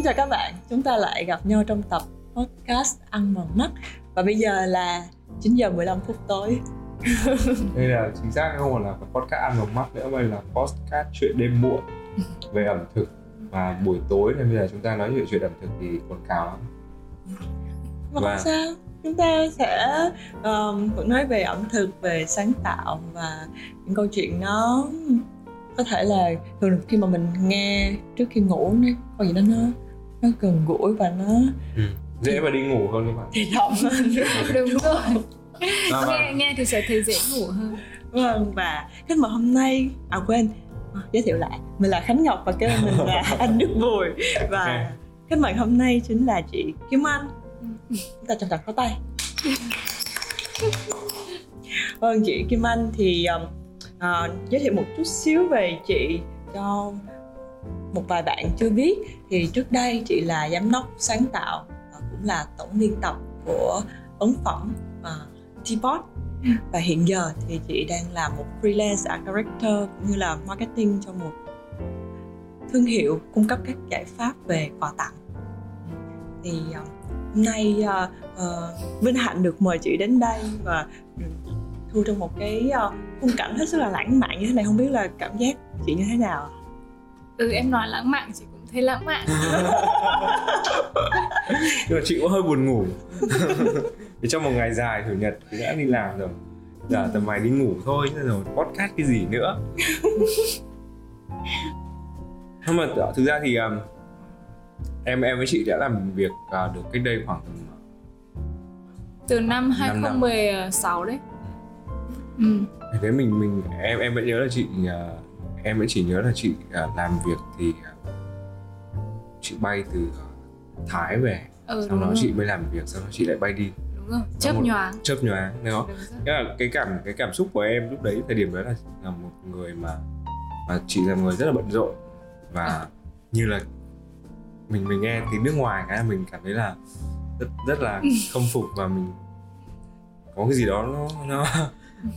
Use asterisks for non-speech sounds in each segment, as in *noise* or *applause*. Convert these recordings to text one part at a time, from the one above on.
Xin chào các bạn, chúng ta lại gặp nhau trong tập podcast ăn mòn mắt. Và bây giờ là 9 giờ 15 phút tối. *laughs* Đây là chính xác không còn là podcast ăn mòn mắt nữa mà là podcast chuyện đêm muộn về ẩm thực. Và buổi tối nên bây giờ chúng ta nói chuyện chuyện ẩm thực thì còn cao lắm. Mà không sao, chúng ta sẽ um, vẫn nói về ẩm thực, về sáng tạo và những câu chuyện nó có thể là thường khi mà mình nghe trước khi ngủ nó có gì đó nó nó gần gũi và nó ừ. dễ mà đi ngủ hơn các bạn. Thì thầm. Hơn *laughs* đúng rồi. À, nghe nghe thì sẽ thấy dễ ngủ hơn. Vâng và khách mời hôm nay à quên giới thiệu lại. Mình là khánh ngọc và cái mình là *laughs* anh đức bùi. Và okay. khách mời hôm nay chính là chị kim anh. Chúng ta chào chào có tay. Vâng chị kim anh thì à, giới thiệu một chút xíu về chị cho một vài bạn chưa biết. Thì trước đây chị là giám đốc sáng tạo và cũng là tổng biên tập của ấn phẩm uh, Teapot. Và hiện giờ thì chị đang là một freelance art director cũng như là marketing cho một thương hiệu cung cấp các giải pháp về quà tặng. Thì uh, hôm nay uh, uh, vinh hạnh được mời chị đến đây và thu trong một cái uh, khung cảnh hết sức là lãng mạn như thế này. Không biết là cảm giác chị như thế nào ừ em nói lãng mạn chị cũng thấy lãng mạn. *laughs* Nhưng mà chị cũng hơi buồn ngủ. Vì trong một ngày dài chủ nhật thì đã đi làm rồi. Giờ tầm mày đi ngủ thôi rồi podcast cái gì nữa. *laughs* Nhưng mà thực ra thì um, em em với chị đã làm việc uh, được cách đây khoảng tầm từ năm 2016 đấy. Ừ. thế mình mình em em vẫn nhớ là chị uh, em vẫn chỉ nhớ là chị uh, làm việc thì uh, chị bay từ Thái về ừ, sau đó rồi. chị mới làm việc sau đó chị lại bay đi. Đúng rồi chớp nhoáng. chớp nhoáng đó cái là cái cảm cái cảm xúc của em lúc đấy thời điểm đó là là một người mà mà chị là người rất là bận rộn và à. như là mình mình nghe tiếng nước ngoài cái là mình cảm thấy là rất rất là khâm phục và mình có cái gì đó nó nó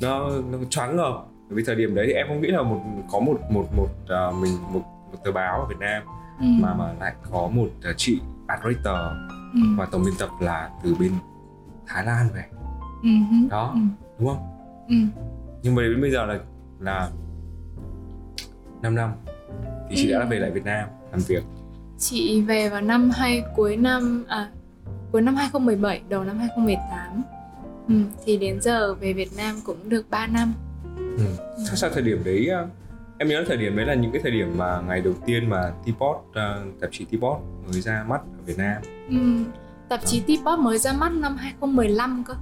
nó nó choáng ngợp vì thời điểm đấy thì em không nghĩ là một có một một một uh, mình một, một tờ báo ở Việt Nam ừ. mà mà lại có một uh, chị art writer ừ. và tổng biên tập là từ bên Thái Lan về ừ. đó ừ. đúng không ừ. nhưng mà đến bây giờ là là 5 năm thì chị ừ. đã về lại Việt Nam làm việc chị về vào năm hay cuối năm à cuối năm 2017 đầu năm 2018 ừ, thì đến giờ về Việt Nam cũng được 3 năm ừ. Sao, sao thời điểm đấy em nhớ thời điểm đấy là những cái thời điểm mà ngày đầu tiên mà Teapot uh, tạp chí Teapot mới ra mắt ở Việt Nam ừ. tạp chí Teapot mới ra mắt năm 2015 cơ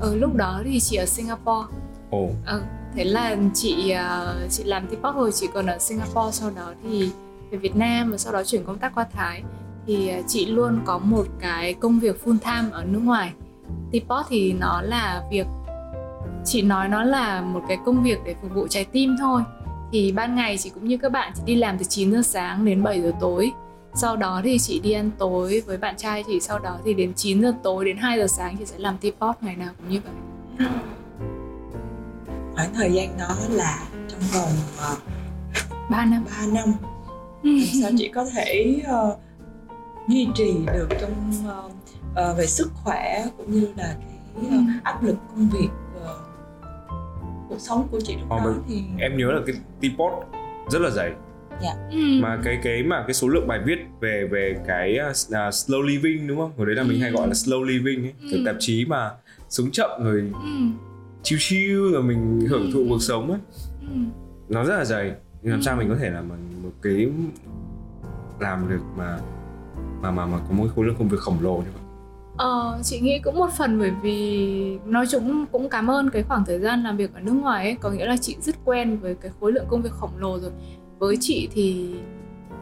ở lúc đó thì chị ở Singapore Ồ. Ừ, thế là chị uh, chị làm Teapot rồi chị còn ở Singapore sau đó thì về Việt Nam và sau đó chuyển công tác qua Thái thì chị luôn có một cái công việc full time ở nước ngoài Teapot thì nó là việc chị nói nó là một cái công việc để phục vụ trái tim thôi. Thì ban ngày chị cũng như các bạn chị đi làm từ 9 giờ sáng đến 7 giờ tối. Sau đó thì chị đi ăn tối với bạn trai chị sau đó thì đến 9 giờ tối đến 2 giờ sáng chị sẽ làm T-pop ngày nào cũng như vậy. Khoảng thời gian đó là trong vòng uh, 3 năm. 3 năm. Sao chị có thể uh, duy trì được trong uh, uh, về sức khỏe cũng như là cái uh, áp lực công việc cuộc sống của chị lúc đó mình, thì em nhớ là cái teapot rất là dày dạ. Ừ. mà cái cái mà cái số lượng bài viết về về cái uh, slow living đúng không? Hồi đấy là mình hay gọi là slow living ấy, kiểu tạp chí mà sống chậm rồi chill chill rồi mình hưởng thụ cuộc sống ấy. Nó rất là dày. Nhưng làm sao mình có thể làm một cái làm được mà mà mà mà có một khối lượng công việc khổng lồ như vậy? Ờ, chị nghĩ cũng một phần bởi vì nói chung cũng cảm ơn cái khoảng thời gian làm việc ở nước ngoài ấy. Có nghĩa là chị rất quen với cái khối lượng công việc khổng lồ rồi. Với chị thì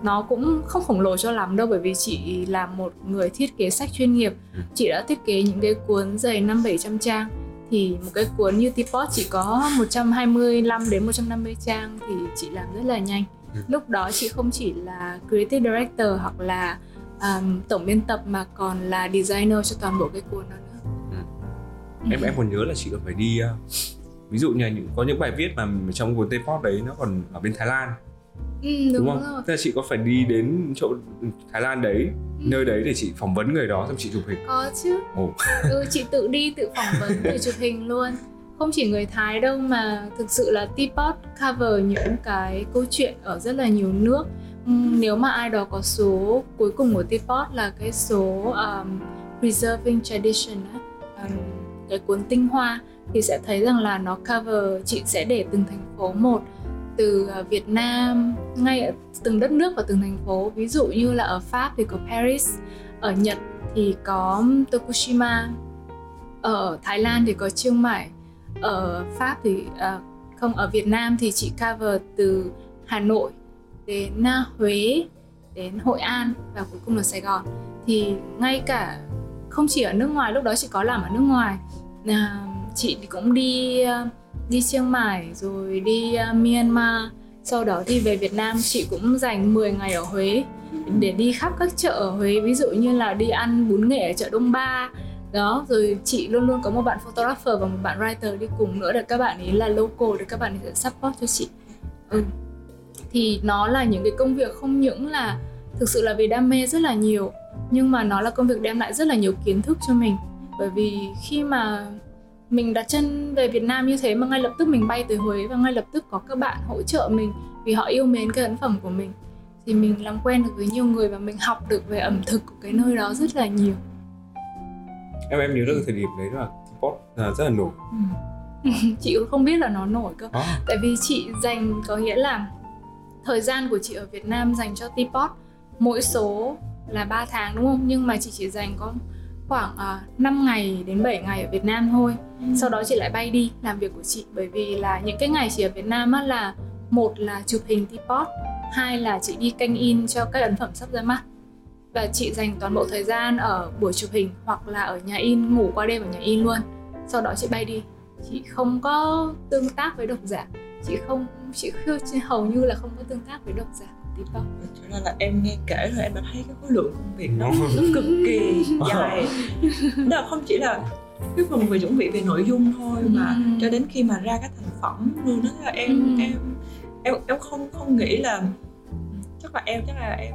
nó cũng không khổng lồ cho lắm đâu bởi vì chị là một người thiết kế sách chuyên nghiệp. Ừ. chị đã thiết kế những cái cuốn dày năm bảy trăm trang. Thì một cái cuốn như Teapot chỉ có 125 đến 150 trang thì chị làm rất là nhanh. Ừ. lúc đó chị không chỉ là creative director hoặc là um, tổng biên tập mà còn là designer cho toàn bộ cái cuốn đó nữa ừ. em em còn nhớ là chị còn phải đi uh, ví dụ như những có những bài viết mà trong cuốn Teport đấy nó còn ở bên Thái Lan ừ, đúng, đúng không? rồi Thế là chị có phải đi đến chỗ Thái Lan đấy, Ừ. nơi đấy để chị phỏng vấn người đó xong chị chụp hình. có chứ Ồ. ừ, chị tự đi tự phỏng vấn tự chụp hình luôn không chỉ người Thái đâu mà thực sự là Teapot cover những cái câu chuyện ở rất là nhiều nước nếu mà ai đó có số cuối cùng của Teapot là cái số um, Preserving Tradition á, um, cái cuốn tinh hoa thì sẽ thấy rằng là nó cover chị sẽ để từng thành phố một từ ờ, Việt Nam ngay ở từng đất nước và từng thành phố. Ví dụ như là ở Pháp thì có Paris ở Nhật thì có Tokushima ở Thái Lan thì có Chiang Mai ở Pháp thì à, không ở Việt Nam thì chị cover từ Hà Nội đến à, Huế, đến Hội An và cuối cùng là Sài Gòn. Thì ngay cả không chỉ ở nước ngoài, lúc đó chị có làm ở nước ngoài à, chị cũng đi à, đi Chiang Mai, rồi đi Myanmar. Sau đó thì về Việt Nam chị cũng dành 10 ngày ở Huế để đi khắp các chợ ở Huế, ví dụ như là đi ăn bún nghệ ở chợ Đông Ba. Đó, rồi chị luôn luôn có một bạn photographer và một bạn writer đi cùng nữa để các bạn ấy là local, để các bạn ấy sẽ support cho chị. Ừ thì nó là những cái công việc không những là thực sự là vì đam mê rất là nhiều nhưng mà nó là công việc đem lại rất là nhiều kiến thức cho mình. Bởi vì khi mà mình đặt chân về Việt Nam như thế mà ngay lập tức mình bay tới Huế và ngay lập tức có các bạn hỗ trợ mình vì họ yêu mến cái ấn phẩm của mình thì mình làm quen được với nhiều người và mình học được về ẩm thực của cái nơi đó rất là nhiều. Em em nhớ được thời điểm đấy là Teapot là rất là nổi. *laughs* chị cũng không biết là nó nổi cơ. À, tại vì chị dành có nghĩa là thời gian của chị ở Việt Nam dành cho Teapot mỗi số là 3 tháng đúng không? Nhưng mà chị chỉ dành có khoảng uh, 5 ngày đến 7 ngày ở Việt Nam thôi. Sau đó chị lại bay đi làm việc của chị. Bởi vì là những cái ngày chị ở Việt Nam á là một là chụp hình Teapot hai là chị đi canh in cho các ấn phẩm sắp ra mắt. Và chị dành toàn bộ thời gian ở buổi chụp hình hoặc là ở nhà in ngủ qua đêm ở nhà in luôn. Sau đó chị bay đi chị không có tương tác với độc giả chị không chị hầu như là không có tương tác với độc giả của Teapot cho nên là em nghe kể rồi em đã thấy cái khối lượng công việc nó, cực kỳ *laughs* dài đó không chỉ là cái phần về chuẩn bị về nội dung thôi mà Ừ. cho đến khi mà ra cái thành phẩm luôn đó là em Ừ. em em em không không nghĩ là chắc là em chắc là em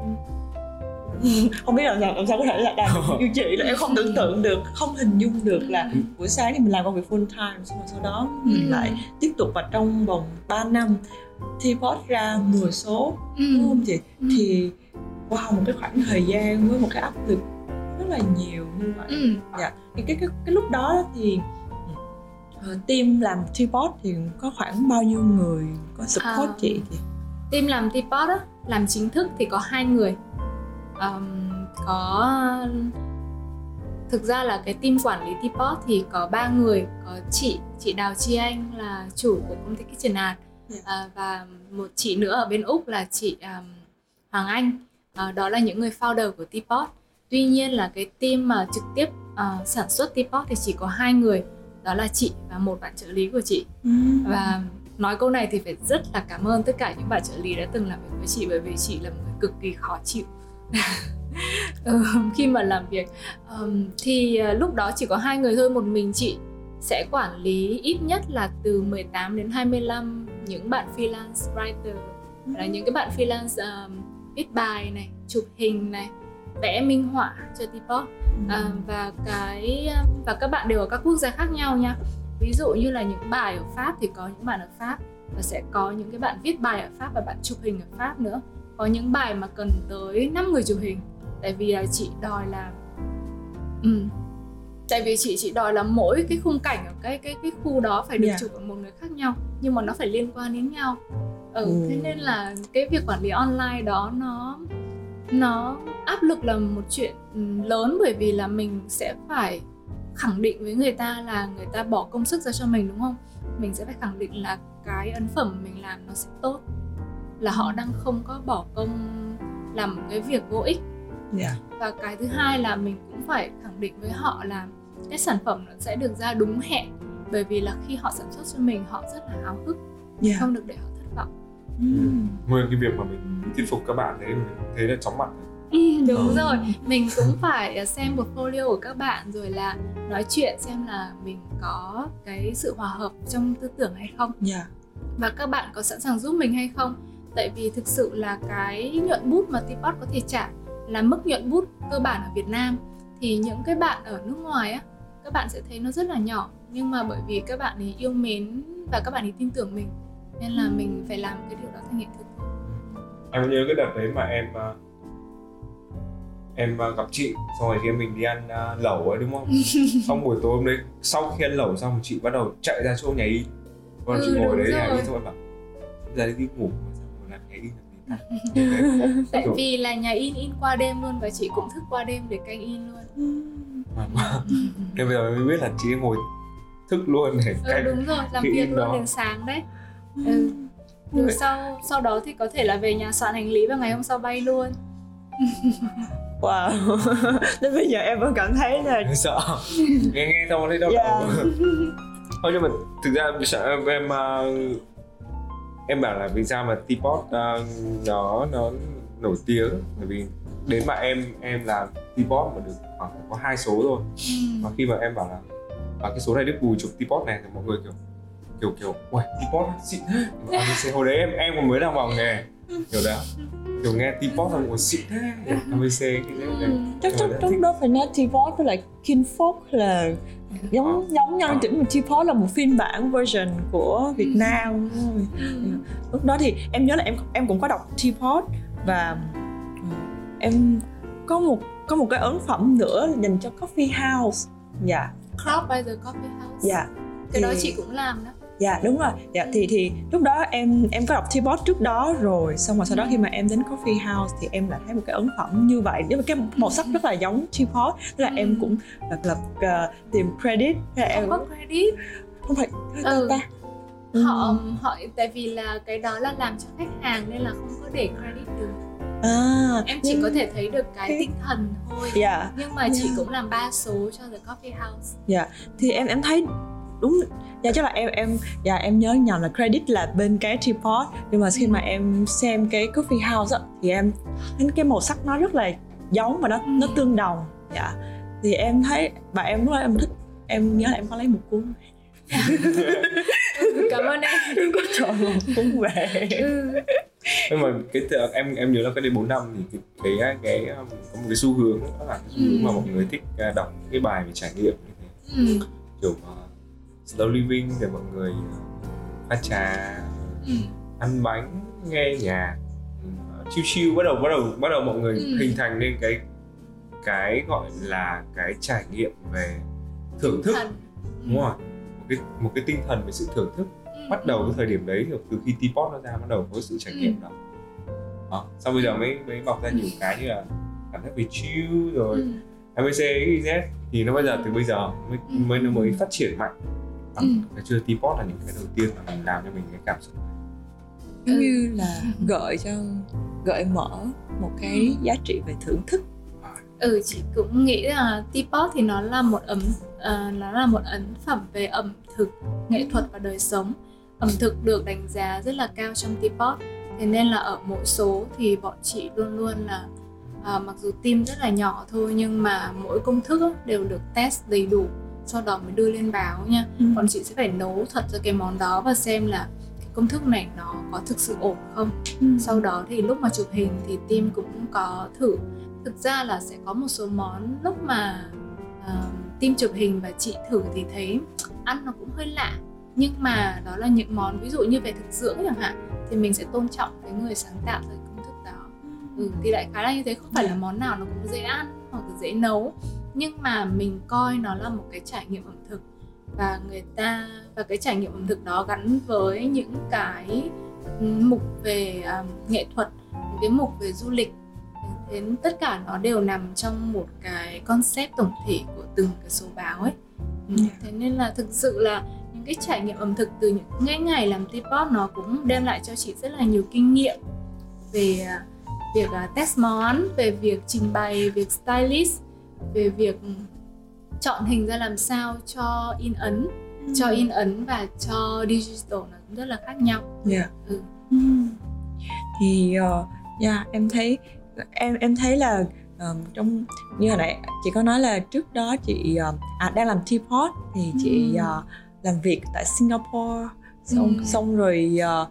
*laughs* không biết là làm, làm sao có thể là làm được *laughs* như chị là em không tưởng tượng được không hình dung được là buổi sáng thì mình làm công việc full time xong rồi sau đó mình Ừ. lại tiếp tục và trong vòng 3 năm Teapot ra 10 số Ừ. đúng không chị Ừ. thì wow một cái khoảng thời gian với một cái áp lực rất là nhiều như vậy Ừ. dạ thì cái cái cái lúc đó thì uh, team làm Teapot thì có khoảng bao nhiêu người có support À. chị thì team làm Teapot á làm chính thức thì có hai người Ờm, có thực ra là cái team quản lý Teapot thì có ba người có chị chị Đào Chi Anh là chủ của công ty Kitchen Art. Dạ. à, và một chị nữa ở bên úc là chị um, Hoàng Anh. À, đó là những người founder của Teapot. Tuy nhiên là cái team mà trực tiếp à, sản xuất Teapot thì chỉ có hai người đó là chị và một bạn trợ lý của chị. Và nói câu này thì phải rất là cảm ơn tất cả những bạn trợ lý đã từng làm việc với chị bởi vì chị là một người cực kỳ khó chịu *laughs* ừ, khi mà làm việc um, thì uh, lúc đó chỉ có hai người thôi một mình chị. Sẽ quản lý ít nhất là từ 18 đến 25 những bạn freelance writer. Là những cái bạn freelance um, viết bài này chụp hình này vẽ minh họa cho Teapot à, và cái và các bạn đều ở các quốc gia khác nhau nha. Ví dụ như là những bài ở Pháp thì có những bạn ở Pháp và sẽ có những cái bạn viết bài ở Pháp và bạn chụp hình ở Pháp nữa có những bài mà cần tới 5 người chụp hình tại vì là chị đòi là ừ. tại vì chị chị đòi là mỗi cái khung cảnh ở cái cái cái khu đó phải được Dạ. chụp ở một người khác nhau nhưng mà nó phải liên quan đến nhau ừ, Ừ. thế nên là cái việc quản lý online đó nó nó áp lực là một chuyện ừ, lớn bởi vì là mình sẽ phải khẳng định với người ta là người ta bỏ công sức ra cho mình đúng không mình sẽ phải khẳng định là cái ấn phẩm mình làm nó sẽ tốt là họ đang không có bỏ công làm một cái việc vô ích. Dạ. Và cái thứ hai là mình cũng phải khẳng định với họ là cái sản phẩm nó sẽ được ra đúng hẹn bởi vì là khi họ sản xuất cho mình họ rất là háo hức. Dạ. Không được để họ thất vọng. Ừm. nguyên cái việc mà mình thuyết phục các bạn đấy mình thấy là chóng mặt. Ừ, đúng Ừ. rồi. Mình cũng phải xem portfolio của các bạn rồi là nói chuyện xem là mình có cái sự hòa hợp trong tư tưởng hay không. Dạ. Và các bạn có sẵn sàng giúp mình hay không tại vì thực sự là cái nhuận bút mà Teapot có thể trả là mức nhuận bút cơ bản ở Việt Nam. Thì những cái bạn ở nước ngoài á các bạn sẽ thấy nó rất là nhỏ. Nhưng mà bởi vì các bạn ấy yêu mến và các bạn ấy tin tưởng mình nên là mình phải làm cái điều đó thành hiện thực. Em nhớ cái đợt đấy mà em uh, em uh, gặp chị xong rồi khi mình đi ăn uh, lẩu ấy đúng không? *laughs* Xong buổi tối hôm đấy sau khi ăn lẩu xong chị bắt đầu chạy ra chỗ nhà y. Còn Ừ, chị ngồi đấy nhà rồi. y xong rồi bảo ra đi ngủ *laughs* tại vì là nhà in in qua đêm luôn và chị cũng thức qua đêm để canh in luôn Mà- nên bây giờ mới biết là chị ngồi thức luôn để ừ, đúng rồi làm việc luôn đó. đến sáng đấy ừ. Rồi sau sau đó thì có thể là về nhà soạn hành lý và ngày hôm sau bay luôn *laughs* wow *laughs* đến bây giờ em vẫn cảm thấy là sợ nghe nghe xong thấy đau Yeah. đầu thôi nhưng mà thực ra em em ờ, em bảo là vì sao mà teapot ờ, nó nó nổi tiếng? Bởi vì đến mà em em làm teapot mà được khoảng có hai số thôi. Và khi mà em bảo là và cái số này Đức Bùi chụp teapot này thì mọi người kiểu kiểu kiểu ui teapot xịn thế. ABC hồi đấy em em còn mới đang vào nghề kiểu đó. Kiểu nghe teapot xong ui xịn thế. ABC cái đấy, đấy. chắc chắc lúc đó phải nói T-Pop với lại Kinfolk là giống giống nhau Ờ. chỉ mà T-Pop là một phiên bản version của Việt Nam thôi. lúc đó thì em nhớ là em em cũng có đọc T-Pop và ừ, em có một có một cái ấn phẩm nữa dành cho coffee house. Dạ. Crop by the Coffee House. Dạ. Cái đó Thì- chị cũng làm đó dạ đúng rồi. Dạ thì thì lúc đó em em có đọc T-Bot trước đó rồi xong rồi sau đó khi mà em đến coffee house thì em lại thấy một cái ấn phẩm như vậy. Với cái màu sắc rất là giống T-Bot tức là em Ừ. cũng lập lập ờ, tìm credit. Là em không có credit. Không phải Ừ. ta. Họ họ tại vì là cái đó là làm cho khách hàng nên là không có để credit được. À em chỉ nhưng- có thể thấy được cái tinh thần thôi. Dạ. Nhưng mà chị Yeah. cũng làm ba số cho the coffee house. Dạ thì em em thấy đúng dạ chắc là em em dạ em nhớ nhầm là credit là bên cái T-Pot nhưng mà khi mà em xem cái coffee house á thì em thấy cái màu sắc nó rất là giống và nó nó tương đồng. Dạ. Thì em thấy và em lúc đó em thích em nhớ là em có lấy một cuốn *laughs* cảm ơn em. Em có chọn một cuốn về. Ừ. nhưng mà cái em em nhớ là cái đây 4 năm thì cái cái, cái um, có một cái xu hướng đó là cái xu hướng Ừ. mà mọi người thích uh, đọc cái bài về trải nghiệm như thế. Ừ. kiểu uh, slow living để mọi người uh, pha trà Ừ. ăn bánh nghe nhạc uh, chill chill bắt đầu bắt đầu bắt đầu mọi người Ừ. hình thành nên cái cái gọi là cái trải nghiệm về thưởng thức Thần. đúng rồi một cái một cái tinh thần về sự thưởng thức Ừ. bắt đầu cái thời điểm đấy từ khi T-pop nó ra bắt đầu có sự trải nghiệm đó đó. sau bây giờ mới mới bọc ra nhiều cái như là cảm giác về chill rồi Ừ. ABC XYZ thì nó bây giờ từ bây giờ mới Ừ. mới nó mới phát triển mạnh Ừ. cái chưa T-pop là những cái đầu tiên mà mình làm cho mình cái cảm xúc. Giống như là *laughs* gợi cho gợi mở một cái giá trị về thưởng thức. Ừ chị cũng nghĩ là teapot thì nó là một ấm ờ, nó là một ấn phẩm về ẩm thực nghệ thuật và đời sống. Ẩm thực được đánh giá rất là cao trong teapot. Thế nên là ở mỗi số thì bọn chị luôn luôn là à, mặc dù team rất là nhỏ thôi nhưng mà mỗi công thức đều được test đầy đủ sau đó mới đưa lên báo nha. Bọn chị sẽ phải nấu thật ra cái món đó và xem là cái công thức này nó có thực sự ổn không. Sau đó thì lúc mà chụp hình thì team cũng có thử. Thực ra là sẽ có một số món lúc mà uh, team chụp hình và chị thử thì thấy ăn nó cũng hơi lạ. Nhưng mà đó là những món ví dụ như về thực dưỡng chẳng hạn thì mình sẽ tôn trọng cái người sáng tạo ra công thức đó. Ừ, thì đại khái là như thế không phải là món nào nó cũng dễ ăn hoặc là dễ nấu nhưng mà mình coi nó là một cái trải nghiệm ẩm thực. Và người ta và cái trải nghiệm ẩm thực đó gắn với những cái mục về um, nghệ thuật những cái mục về du lịch. Thế tất cả nó đều nằm trong một cái concept tổng thể của từng cái số báo ấy. Ừ, Yeah. thế nên là thực sự là những cái trải nghiệm ẩm thực từ những ngày ngày làm teapot nó cũng đem lại cho chị rất là nhiều kinh nghiệm về à, việc à, test món về việc trình bày việc stylist về việc chọn hình ra làm sao cho in ấn cho in ấn và cho digital nó cũng rất là khác nhau dạ Ừ. Ừm. thì uh, yeah, em thấy em em thấy là um, trong như hồi nãy chị có nói là trước đó chị um, à đang làm teapot thì chị Ừm. uh, làm việc tại Singapore xong Ừm. xong rồi uh,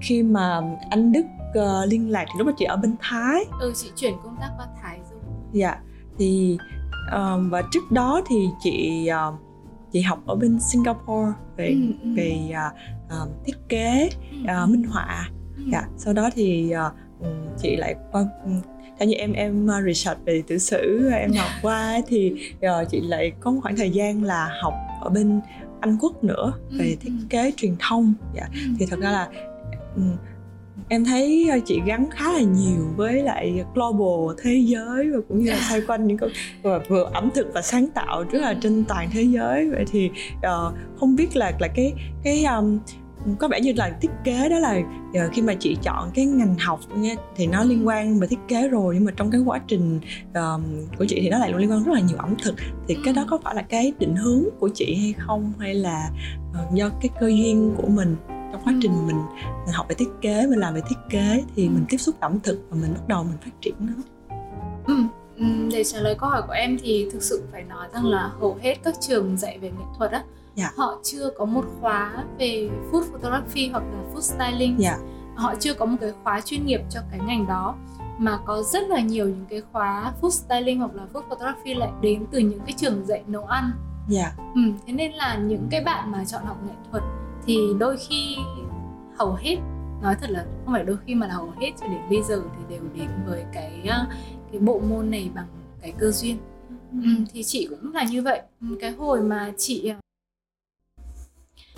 khi mà anh Đức uh, liên lạc lúc đó chị ở bên Thái ừ chị chuyển công tác qua Thái rồi dạ thì um, và trước đó thì chị uh, chị học ở bên Singapore về ừ, ừ. về uh, thiết kế uh, minh họa. Dạ sau đó thì uh, chị lại qua theo như em em research về tiểu sử em học qua thì uh, chị lại có một khoảng thời gian là học ở bên Anh Quốc nữa về thiết kế truyền thông. Dạ thì thật ra là em thấy ờ, chị gắn khá là nhiều với lại global thế giới và cũng như là xoay quanh những cái *laughs* vừa, vừa ẩm thực và sáng tạo rất là trên toàn thế giới. Vậy thì uh, không biết là là cái cái um, có vẻ như là thiết kế đó là uh, khi mà chị chọn cái ngành học nha thì nó liên quan về thiết kế rồi nhưng mà trong cái quá trình uh, của chị thì nó lại liên quan rất là nhiều ẩm thực. Thì cái đó có phải là cái định hướng của chị hay không? Hay là uh, do cái cơ duyên của mình trong quá trình mình, mình học về thiết kế mình làm về thiết kế thì mình tiếp xúc ẩm thực và mình bắt đầu mình phát triển nó ừ. để trả lời câu hỏi của em thì thực sự phải nói rằng là hầu hết các trường dạy về nghệ thuật á yeah. Dạ. họ chưa có một khóa về food photography hoặc là food styling yeah. Dạ. họ chưa có một cái khóa chuyên nghiệp cho cái ngành đó mà có rất là nhiều những cái khóa food styling hoặc là food photography lại đến từ những cái trường dạy nấu ăn yeah. Dạ. ừ, thế nên là những cái bạn mà chọn học nghệ thuật thì đôi khi hầu hết nói thật là không phải đôi khi mà là hầu hết cho đến bây giờ thì đều đến với cái ờ, cái bộ môn này bằng cái cơ duyên. Ừ, thì chị cũng là như vậy. Cái hồi mà chị ờ,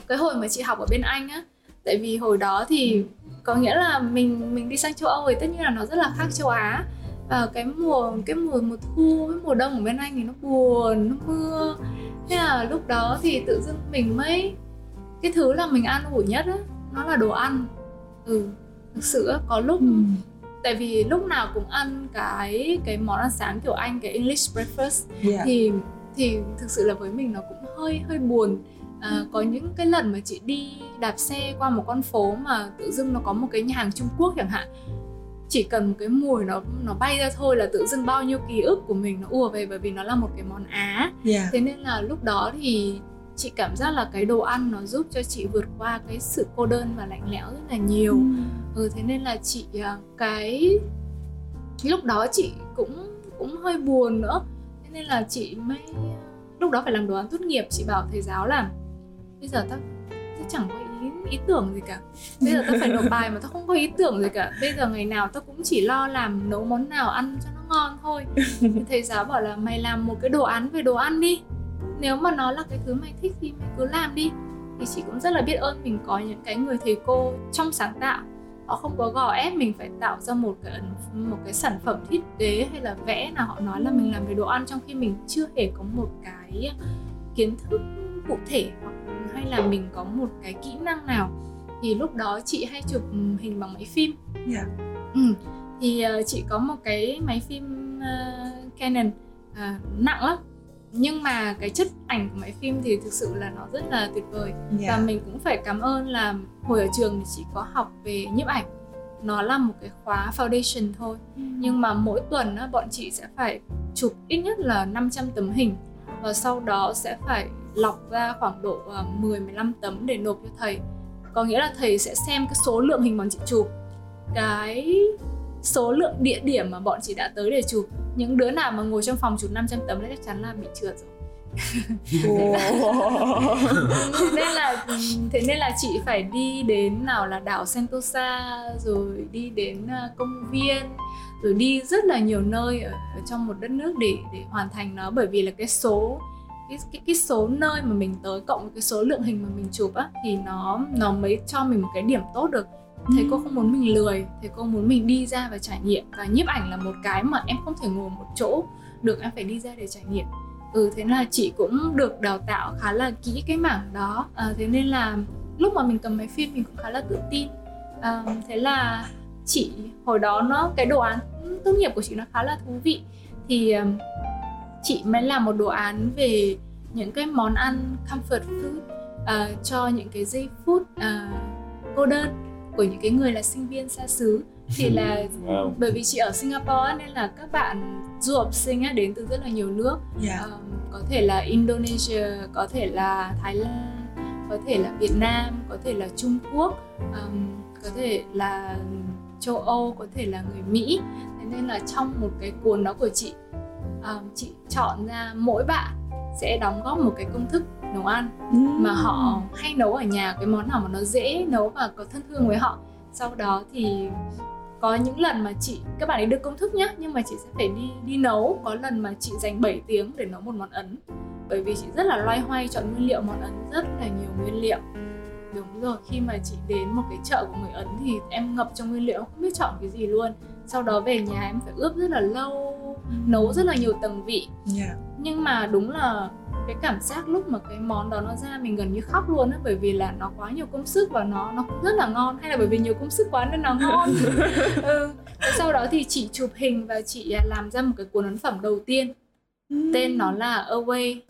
cái hồi mà chị học ở bên anh á tại vì hồi đó thì có nghĩa là mình mình đi sang châu âu thì tất nhiên là nó rất là khác châu á. Và cái mùa cái mùa mùa thu cái mùa đông ở bên anh thì nó buồn nó mưa. Thế là lúc đó thì tự dưng mình mới cái thứ là mình ăn ủi nhất á nó là đồ ăn ừ thực sự có lúc ừ. tại vì lúc nào cũng ăn cái cái món ăn sáng kiểu anh cái English breakfast yeah. thì thì thực sự là với mình nó cũng hơi hơi buồn à, có những cái lần mà chị đi đạp xe qua một con phố mà tự dưng nó có một cái nhà hàng Trung Quốc chẳng hạn chỉ cần một cái mùi nó nó bay ra thôi là tự dưng bao nhiêu ký ức của mình nó ùa về bởi vì nó là một cái món Á yeah. thế nên là lúc đó thì chị cảm giác là cái đồ ăn nó giúp cho chị vượt qua cái sự cô đơn và lạnh lẽo rất là nhiều. Ừ, ừ thế nên là chị à, cái lúc đó chị cũng cũng hơi buồn nữa. Thế nên là chị mới lúc đó phải làm đồ án tốt nghiệp chị bảo thầy giáo là bây giờ tao tao chẳng có ý ý tưởng gì cả. Bây giờ tao phải nộp bài mà tao không có ý tưởng gì cả. Bây giờ ngày nào tao cũng chỉ lo làm nấu món nào ăn cho nó ngon thôi. Thầy giáo bảo là mày làm một cái đồ án về đồ ăn đi nếu mà nó là cái thứ mày thích thì mày cứ làm đi thì chị cũng rất là biết ơn mình có những cái người thầy cô trong sáng tạo họ không có gò ép mình phải tạo ra một cái một cái sản phẩm thiết kế hay là vẽ nào họ nói là mình làm về đồ ăn trong khi mình chưa hề có một cái kiến thức cụ thể hoặc hay là mình có một cái kỹ năng nào thì lúc đó chị hay chụp hình bằng máy phim yeah. Dạ. ừ. thì uh, chị có một cái máy phim uh, Canon uh, nặng lắm nhưng mà cái chất ảnh của máy phim thì thực sự là nó rất là tuyệt vời yeah. Dạ. và mình cũng phải cảm ơn là hồi ở trường thì chỉ có học về nhiếp ảnh nó là một cái khóa foundation thôi mm. nhưng mà mỗi tuần á, bọn chị sẽ phải chụp ít nhất là 500 tấm hình và sau đó sẽ phải lọc ra khoảng độ 10 ờ, 15 tấm để nộp cho thầy. Có nghĩa là thầy sẽ xem cái số lượng hình bọn chị chụp, cái số lượng địa điểm mà bọn chị đã tới để chụp. Những đứa nào mà ngồi trong phòng chụp 500 tấm là chắc chắn là bị trượt rồi. thế *laughs* nên là thế nên là chị phải đi đến nào là đảo Sentosa rồi đi đến ờ, công viên rồi đi rất là nhiều nơi ở, ở trong một đất nước để để hoàn thành nó bởi vì là cái số cái, cái cái số nơi mà mình tới cộng với cái số lượng hình mà mình chụp á thì nó nó mới cho mình một cái điểm tốt được thầy cô không muốn mình lười thầy cô muốn mình đi ra và trải nghiệm. Và nhiếp ảnh là một cái mà em không thể ngồi một chỗ được em phải đi ra để trải nghiệm. Ừ thế là chị cũng được đào tạo khá là kỹ cái mảng đó. À, thế nên là lúc mà mình cầm máy phim mình cũng khá là tự tin. À, thế là chị hồi đó nó cái đồ án tốt nghiệp của chị nó khá là thú vị. Thì à, chị mới làm một đồ án về những cái món ăn comfort food uh, cho những cái giây phút uh, cô đơn của những cái người là sinh viên xa xứ thì *laughs* là wow. bởi vì chị ở Singapore nên là các bạn du học sinh á, đến từ rất là nhiều nước yeah. Dạ. um, có thể là Indonesia có thể là Thái Lan có thể là Việt Nam có thể là Trung Quốc um, có thể là châu Âu có thể là người Mỹ thế nên là trong một cái cuốn đó của chị um, chị chọn ra mỗi bạn sẽ đóng góp một cái công thức nấu ăn mà họ hay nấu ở nhà cái món nào mà nó dễ nấu và có thân thương với họ. Sau đó thì có những lần mà chị các bạn ấy được công thức nhá nhưng mà chị sẽ phải đi đi nấu. Có lần mà chị dành 7 tiếng để nấu một món ấn bởi vì chị rất là loay hoay chọn nguyên liệu món ấn rất là nhiều nguyên liệu. Đúng rồi khi mà chị đến một cái chợ của người ấn thì em ngập trong nguyên liệu không biết chọn cái gì luôn. Sau đó về nhà em phải ướp rất là lâu nấu rất là nhiều tầng vị. Yeah. nhưng mà đúng là cái cảm giác lúc mà cái món đó nó ra mình gần như khóc luôn á bởi vì là nó quá nhiều công sức và nó nó cũng rất là ngon hay là bởi vì nhiều công sức quá nên nó ngon *laughs* ừ. Và sau đó thì chị chụp hình và chị à, làm ra một cái cuốn ấn phẩm đầu tiên tên nó là Away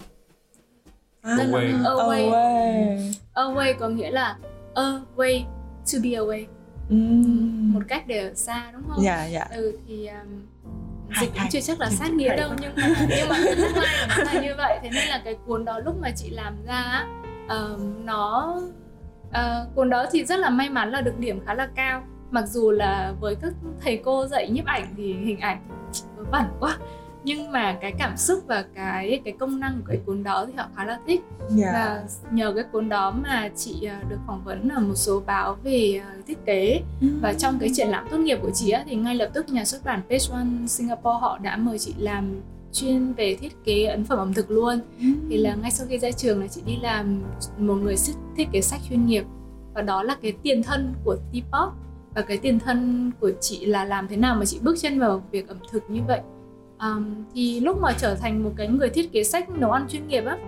À, Away. Away. away. Away có nghĩa là away to be away Ừm. một cách để ở xa đúng không? dạ dạ Ừ thì um, dịch cũng chưa chắc là Dịch sát nghĩa đâu nhưng mà *laughs* nhưng mà tagline của nó là như vậy. Thế nên là cái cuốn đó lúc mà chị làm ra um, nó ờ, cuốn đó thì rất là may mắn là được điểm khá là cao. Mặc dù là với các thầy cô dạy nhiếp ảnh thì hình ảnh vớ vẩn quá nhưng mà cái cảm xúc và cái cái công năng của cái cuốn đó thì họ khá là thích. Dạ. Và nhờ cái cuốn đó mà chị à, được phỏng vấn ở một số báo về à, thiết kế. Và trong cái triển lãm tốt nghiệp của chị á, thì ngay lập tức nhà xuất bản Page One Singapore họ đã mời chị làm chuyên về thiết kế ấn phẩm ẩm thực luôn. Thì là ngay sau khi ra trường là chị đi làm một người thiết thiết kế sách chuyên nghiệp. Và đó là cái tiền thân của Teapot và cái tiền thân của chị là làm thế nào mà chị bước chân vào việc ẩm thực như vậy Ờm, thì lúc mà trở thành một cái người thiết kế sách nấu ăn chuyên nghiệp á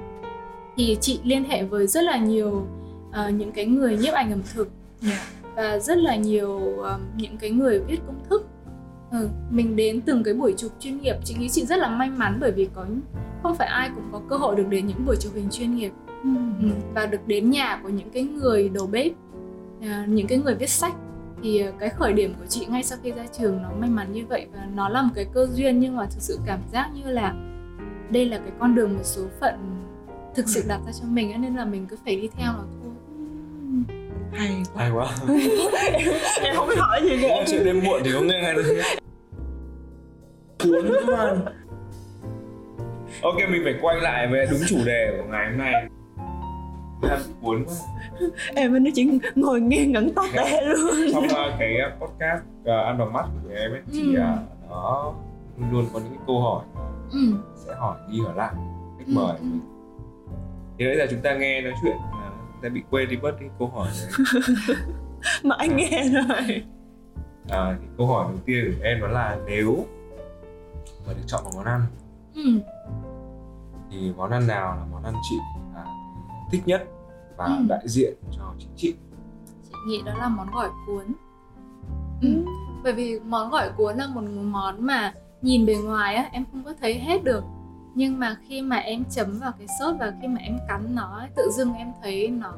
thì chị liên hệ với rất là nhiều ờ, những cái người nhiếp ảnh ẩm thực. Và rất là nhiều ờm, những cái người viết công thức. Ừ, mình đến từng cái buổi chụp chuyên nghiệp. Chị nghĩ chị rất là may mắn bởi vì có không phải ai cũng có cơ hội được đến những buổi chụp hình chuyên nghiệp. Ừ, và được đến nhà của những cái người đầu bếp à, những cái người viết sách thì ờ, cái khởi điểm của chị ngay sau khi ra trường nó may mắn như vậy và nó là một cái cơ duyên nhưng mà thực sự cảm giác như là đây là cái con đường mà số phận thực sự đặt ra cho mình nên là mình cứ phải đi theo nó thôi. Hay quá. Hay quá. *laughs* Em không biết hỏi gì nữa. Chuyện đêm muộn thì có nghe ngay được cuốn mà ok mình phải quay lại với đúng chủ đề của ngày hôm nay Cuốn quá em với nó chỉ ngồi nghe ngẩn tóc đẻ luôn trong uh, cái podcast uh, ăn bằng mắt của em ấy thì Ừ. uh, nó luôn có những cái câu hỏi ừ. sẽ hỏi đi hỏi lại khách Ừ, mời ừ. thì nãy giờ chúng ta nghe nói chuyện là chúng ta bị quên đi mất cái câu hỏi đấy *laughs* mà anh nghe rồi à, thì câu hỏi đầu tiên của em đó là nếu mà được chọn một món ăn Ừ. thì món ăn nào là món ăn chị à, thích nhất và Ừ. đại diện cho chính chị chị nghĩ đó là món gỏi cuốn ừ. bởi vì món gỏi cuốn là một món mà nhìn bề ngoài á em không có thấy hết được nhưng mà khi mà em chấm vào cái sốt và khi mà em cắn nó ấy, tự dưng em thấy nó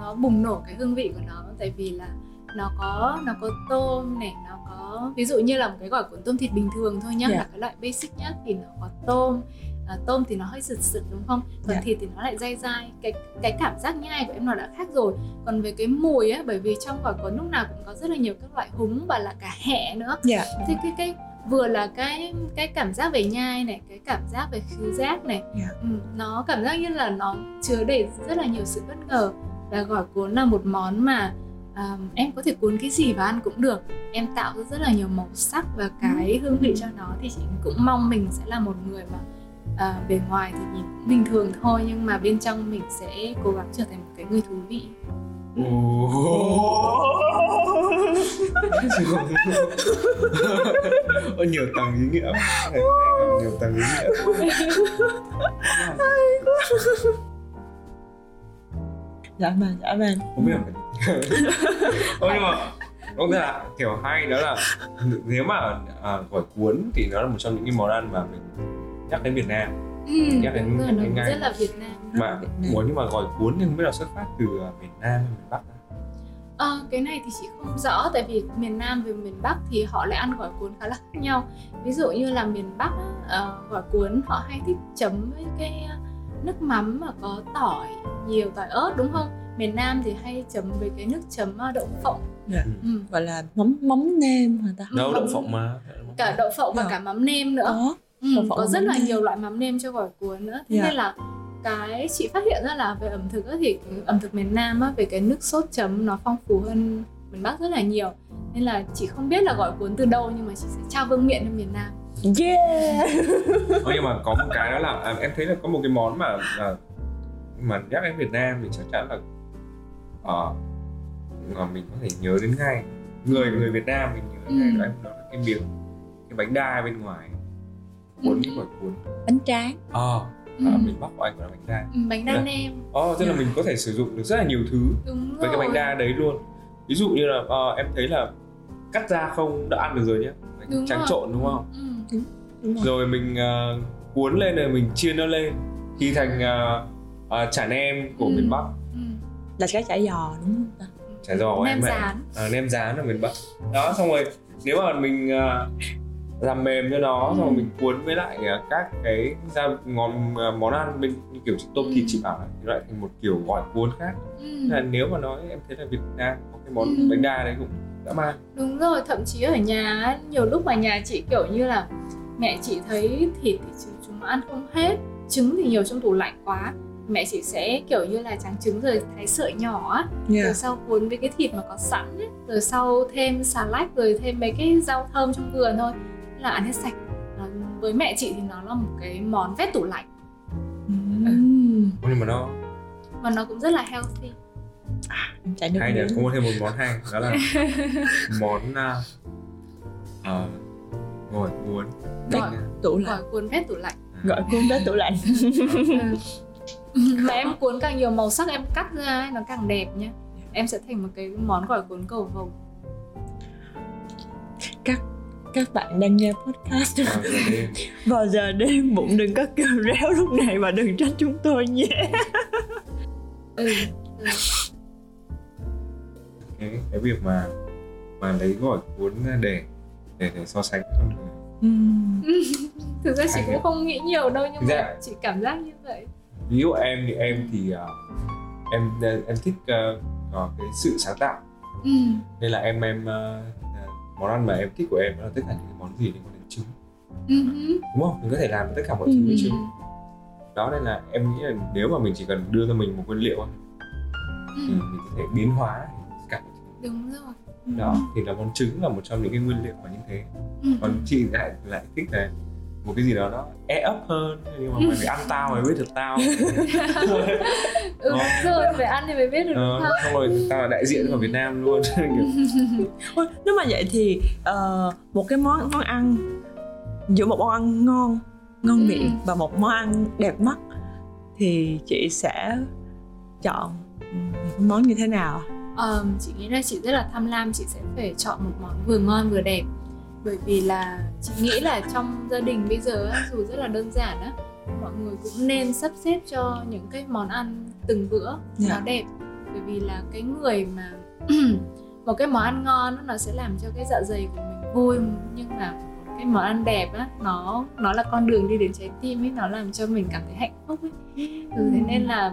nó bùng nổ cái hương vị của nó tại vì là nó có nó có tôm này nó có ví dụ như là một cái gỏi cuốn tôm thịt bình thường thôi nhá Dạ. là cái loại basic nhất thì nó có tôm à, tôm thì nó hơi sực sực đúng không? Còn Dạ. thịt thì nó lại dai dai. Cái cái cảm giác nhai của em nó đã khác rồi. Còn về cái mùi á bởi vì trong gỏi cuốn lúc nào cũng có rất là nhiều các loại húng và là cả hẹ nữa. Dạ. Thì cái cái vừa là cái cái cảm giác về nhai này cái cảm giác về khứu giác này Dạ. ừ, nó cảm giác như là nó chứa đầy rất là nhiều sự bất ngờ. Và gỏi cuốn là một món mà à, em có thể cuốn cái gì vào ăn cũng được. Em tạo ra rất là nhiều màu sắc và cái hương vị cho nó thì chị cũng mong mình sẽ là một người mà à, bề ngoài thì nhìn cũng bình thường thôi nhưng mà bên trong mình sẽ cố gắng trở thành một cái người thú vị. Ôi, nhiều tầng ý nghĩa nhiều tầng ý nghĩa dạ vâng dạ vâng. Không biết *laughs* Ôi, nhưng mà không biết là kiểu hay đó là nếu mà à, gỏi cuốn thì nó là một trong những cái món ăn mà mình nhắc đến Việt Nam. Ừ, Nhắc đến- đúng rồi, đến ngay. rất là Việt Nam. Mà ủa nhưng mà gỏi cuốn thì không biết là xuất phát từ à, miền Nam hay miền Bắc Ờ, cái này thì chị không rõ tại vì miền Nam và miền Bắc thì họ lại ăn gỏi cuốn khá là khác nhau. Ví dụ như là miền Bắc á, ờ, gỏi cuốn họ hay thích chấm với cái ờ, nước mắm mà có tỏi nhiều tỏi ớt đúng không? Miền Nam thì hay chấm với cái nước chấm ờ, đậu phộng. Dạ. ừ. gọi là mắm mắm nêm hả ta? Đâu đậu phộng mà. cả đậu phộng và Dạ. cả mắm nêm nữa. Có ừ, có rất là nhiều loại mắm nêm cho gỏi cuốn nữa. Thế Dạ. nên là cái chị phát hiện ra là về ẩm thực á, thì ẩm thực miền Nam á, về cái nước sốt chấm nó phong phú hơn miền Bắc rất là nhiều. Nên là chị không biết là gỏi cuốn từ đâu nhưng mà chị sẽ trao vương miện cho miền Nam. Yeah! *laughs* Ờ, nhưng mà có một cái đó là à, em thấy là có một cái món mà mà, mà nhắc đến Việt Nam thì chắc chắn là ờ, mà mình có thể nhớ đến ngay. Người người Việt Nam mình nhớ đến ngay Ừ. đó là cái miếng cái bánh đa bên ngoài cuốn cái quả cuốn bánh tráng ờ Ừ. ở miền Bắc của anh gọi là bánh đa Ừ, bánh đa Dạ. nem ờ tức là mình có thể sử dụng được rất là nhiều thứ đúng với cái bánh rồi. đa đấy luôn ví dụ như là ờ, em thấy là cắt ra không đã ăn được rồi nhé bánh Đúng tráng rồi. trộn đúng không ừ. đúng rồi rồi mình ờ, cuốn lên rồi mình chiên nó lên thì thành ờ, ờ, chả nem của Ừ. miền Bắc Ừ. là cái chả giò đúng không chả giò của Nem em rán. Ờ, nem rán ở miền Bắc đó xong rồi nếu mà mình ờ, làm mềm cho nó Ừ. xong rồi mình cuốn với lại ờ, các cái gia ngon ờ, món ăn bên như kiểu tôm thịt Ừ. chị bảo ấy, thì lại thành một kiểu gỏi cuốn khác Ừ. Là nếu mà nói em thấy là Việt Nam có cái món Ừ. bánh đa đấy cũng dã man Đúng rồi, thậm chí ở nhà nhiều lúc mà nhà chị kiểu như là mẹ chị thấy thịt thì chúng, ăn không hết, trứng thì nhiều trong tủ lạnh quá. Mẹ chị sẽ kiểu như là trắng trứng rồi thái sợi nhỏ á, yeah. rồi sau cuốn với cái thịt mà có sẵn ấy, rồi sau thêm xà lách rồi thêm mấy cái rau thơm trong vườn thôi là ăn hết sạch. Nó- Với mẹ chị thì nó là một cái món vét tủ lạnh Ừm. nhưng mà nó và nó cũng rất là healthy. Em chảy nước hay miếng. có thêm một món hay đó là *laughs* món uh, gỏi cuốn Gỏi. tủ lạnh Gỏi cuốn vét tủ lạnh. gọi cuốn đến tủ lạnh *laughs* Ừ. *laughs* mà em cuốn càng nhiều màu sắc em cắt ra ấy, nó càng đẹp nhá em sẽ thành một cái món gỏi cuốn cầu vồng các bạn đang nghe podcast Ờ, rồi đêm. *laughs* vào giờ đêm bụng đừng có kêu réo lúc này và đừng trách chúng tôi nhé ừ. cái cái việc mà mà lấy gỏi cuốn để để để so sánh con người Ừm. thực ra chị cũng không nghĩ nhiều đâu nhưng mà Dạ. chị cảm giác như vậy ví dụ em thì em thì ờ, em em thích ờ, có cái sự sáng tạo ừ. nên là em em ờ, món ăn mà em thích của em đó là tất cả những cái món gì liên quan đến trứng Ừ hứ. đúng không mình có thể làm tất cả mọi thứ với Ừ. trứng đó nên là em nghĩ là nếu mà mình chỉ cần đưa cho mình một nguyên liệu thì Ừ. mình có thể biến hóa cả đúng rồi đó thì là món trứng là một trong những cái nguyên liệu mà như thế ừ. còn chị lại lại thích là một cái gì đó nó e ấp hơn. Nhưng mà mày phải ăn tao mày mới biết được tao. *laughs* Ừ đúng rồi phải ăn thì mới biết được ờ, không xong rồi tao là đại diện của Việt Nam luôn. *laughs* Nếu mà vậy thì ờ, một cái món món ăn giữa một món ăn ngon ngon Ừ. miệng và một món ăn đẹp mắt thì chị sẽ chọn một món như thế nào? Ờ, chị nghĩ là chị rất là tham lam chị sẽ phải chọn một món vừa ngon vừa đẹp bởi vì là chị nghĩ là trong gia đình bây giờ dù rất là đơn giản á mọi người cũng nên sắp xếp cho những cái món ăn từng bữa Dạ. nó đẹp bởi vì là cái người mà *clears throat* một cái món ăn ngon nó sẽ làm cho cái dạ dày của mình vui nhưng mà cái món ăn đẹp á nó nó là con đường đi đến trái tim ấy nó làm cho mình cảm thấy hạnh phúc ấy. Ừ, thế nên là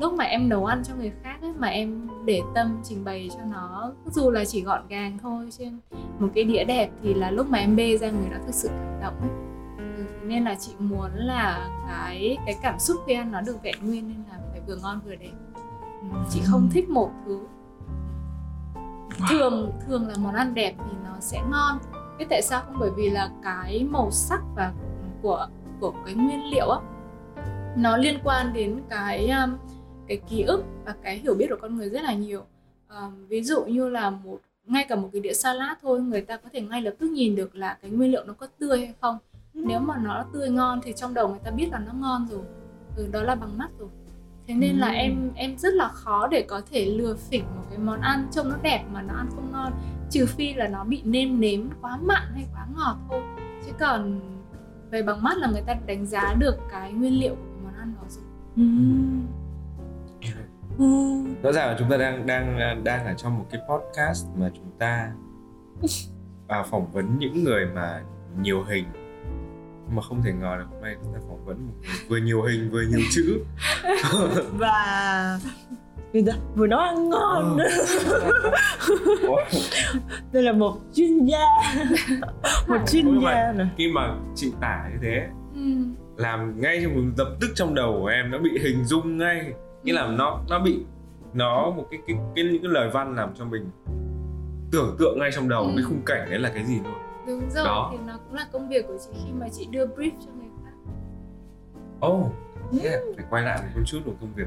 lúc mà em nấu ăn cho người khác ấy, mà em để tâm trình bày cho nó dù là chỉ gọn gàng thôi trên một cái đĩa đẹp thì là lúc mà em bê ra người đó thực sự cảm động ấy. Ừ, thế nên là chị muốn là cái cái cảm xúc khi ăn nó được vẹn nguyên nên là phải vừa ngon vừa đẹp. Ừ, chị không thích một thứ. Thường thường là món ăn đẹp thì nó sẽ ngon biết tại sao? Không bởi vì là cái màu sắc và của của cái nguyên liệu á nó liên quan đến cái um, cái ký ức và cái hiểu biết của con người rất là nhiều. Ờm, ví dụ như là một ngay cả một cái đĩa salad thôi người ta có thể ngay lập tức nhìn được là cái nguyên liệu nó có tươi hay không. Nếu mà nó tươi ngon thì trong đầu người ta biết là nó ngon rồi. Ừ, đó là bằng mắt rồi. Thế nên là Ừ. em em rất là khó để có thể lừa phỉnh một cái món ăn trông nó đẹp mà nó ăn không ngon trừ phi là nó bị nêm nếm quá mặn hay quá ngọt thôi chứ còn về bằng mắt là người ta đánh giá được cái nguyên liệu của món ăn đó rồi Ừm. Ừm. rõ ràng là chúng ta đang đang đang ở trong một cái podcast mà chúng ta *laughs* vào phỏng vấn những người mà nhiều hình mà không thể ngờ là hôm nay chúng ta phỏng vấn một người vừa nhiều hình vừa nhiều chữ *laughs* và người ta vừa nấu ăn ngon nữa. Ủa, đây là một chuyên gia. Một chuyên gia nè. khi mà chị tả như thế ừ. làm ngay trong một lập tức trong đầu của em nó bị hình dung ngay. Nghĩa là nó nó bị nó một cái cái, cái những cái lời văn làm cho mình tưởng tượng ngay trong đầu Ừ. cái khung cảnh đấy là cái gì luôn đúng rồi Đó. thì nó cũng là công việc của chị khi mà chị đưa brief cho người khác. Oh yeah, phải quay lại một chút một công việc.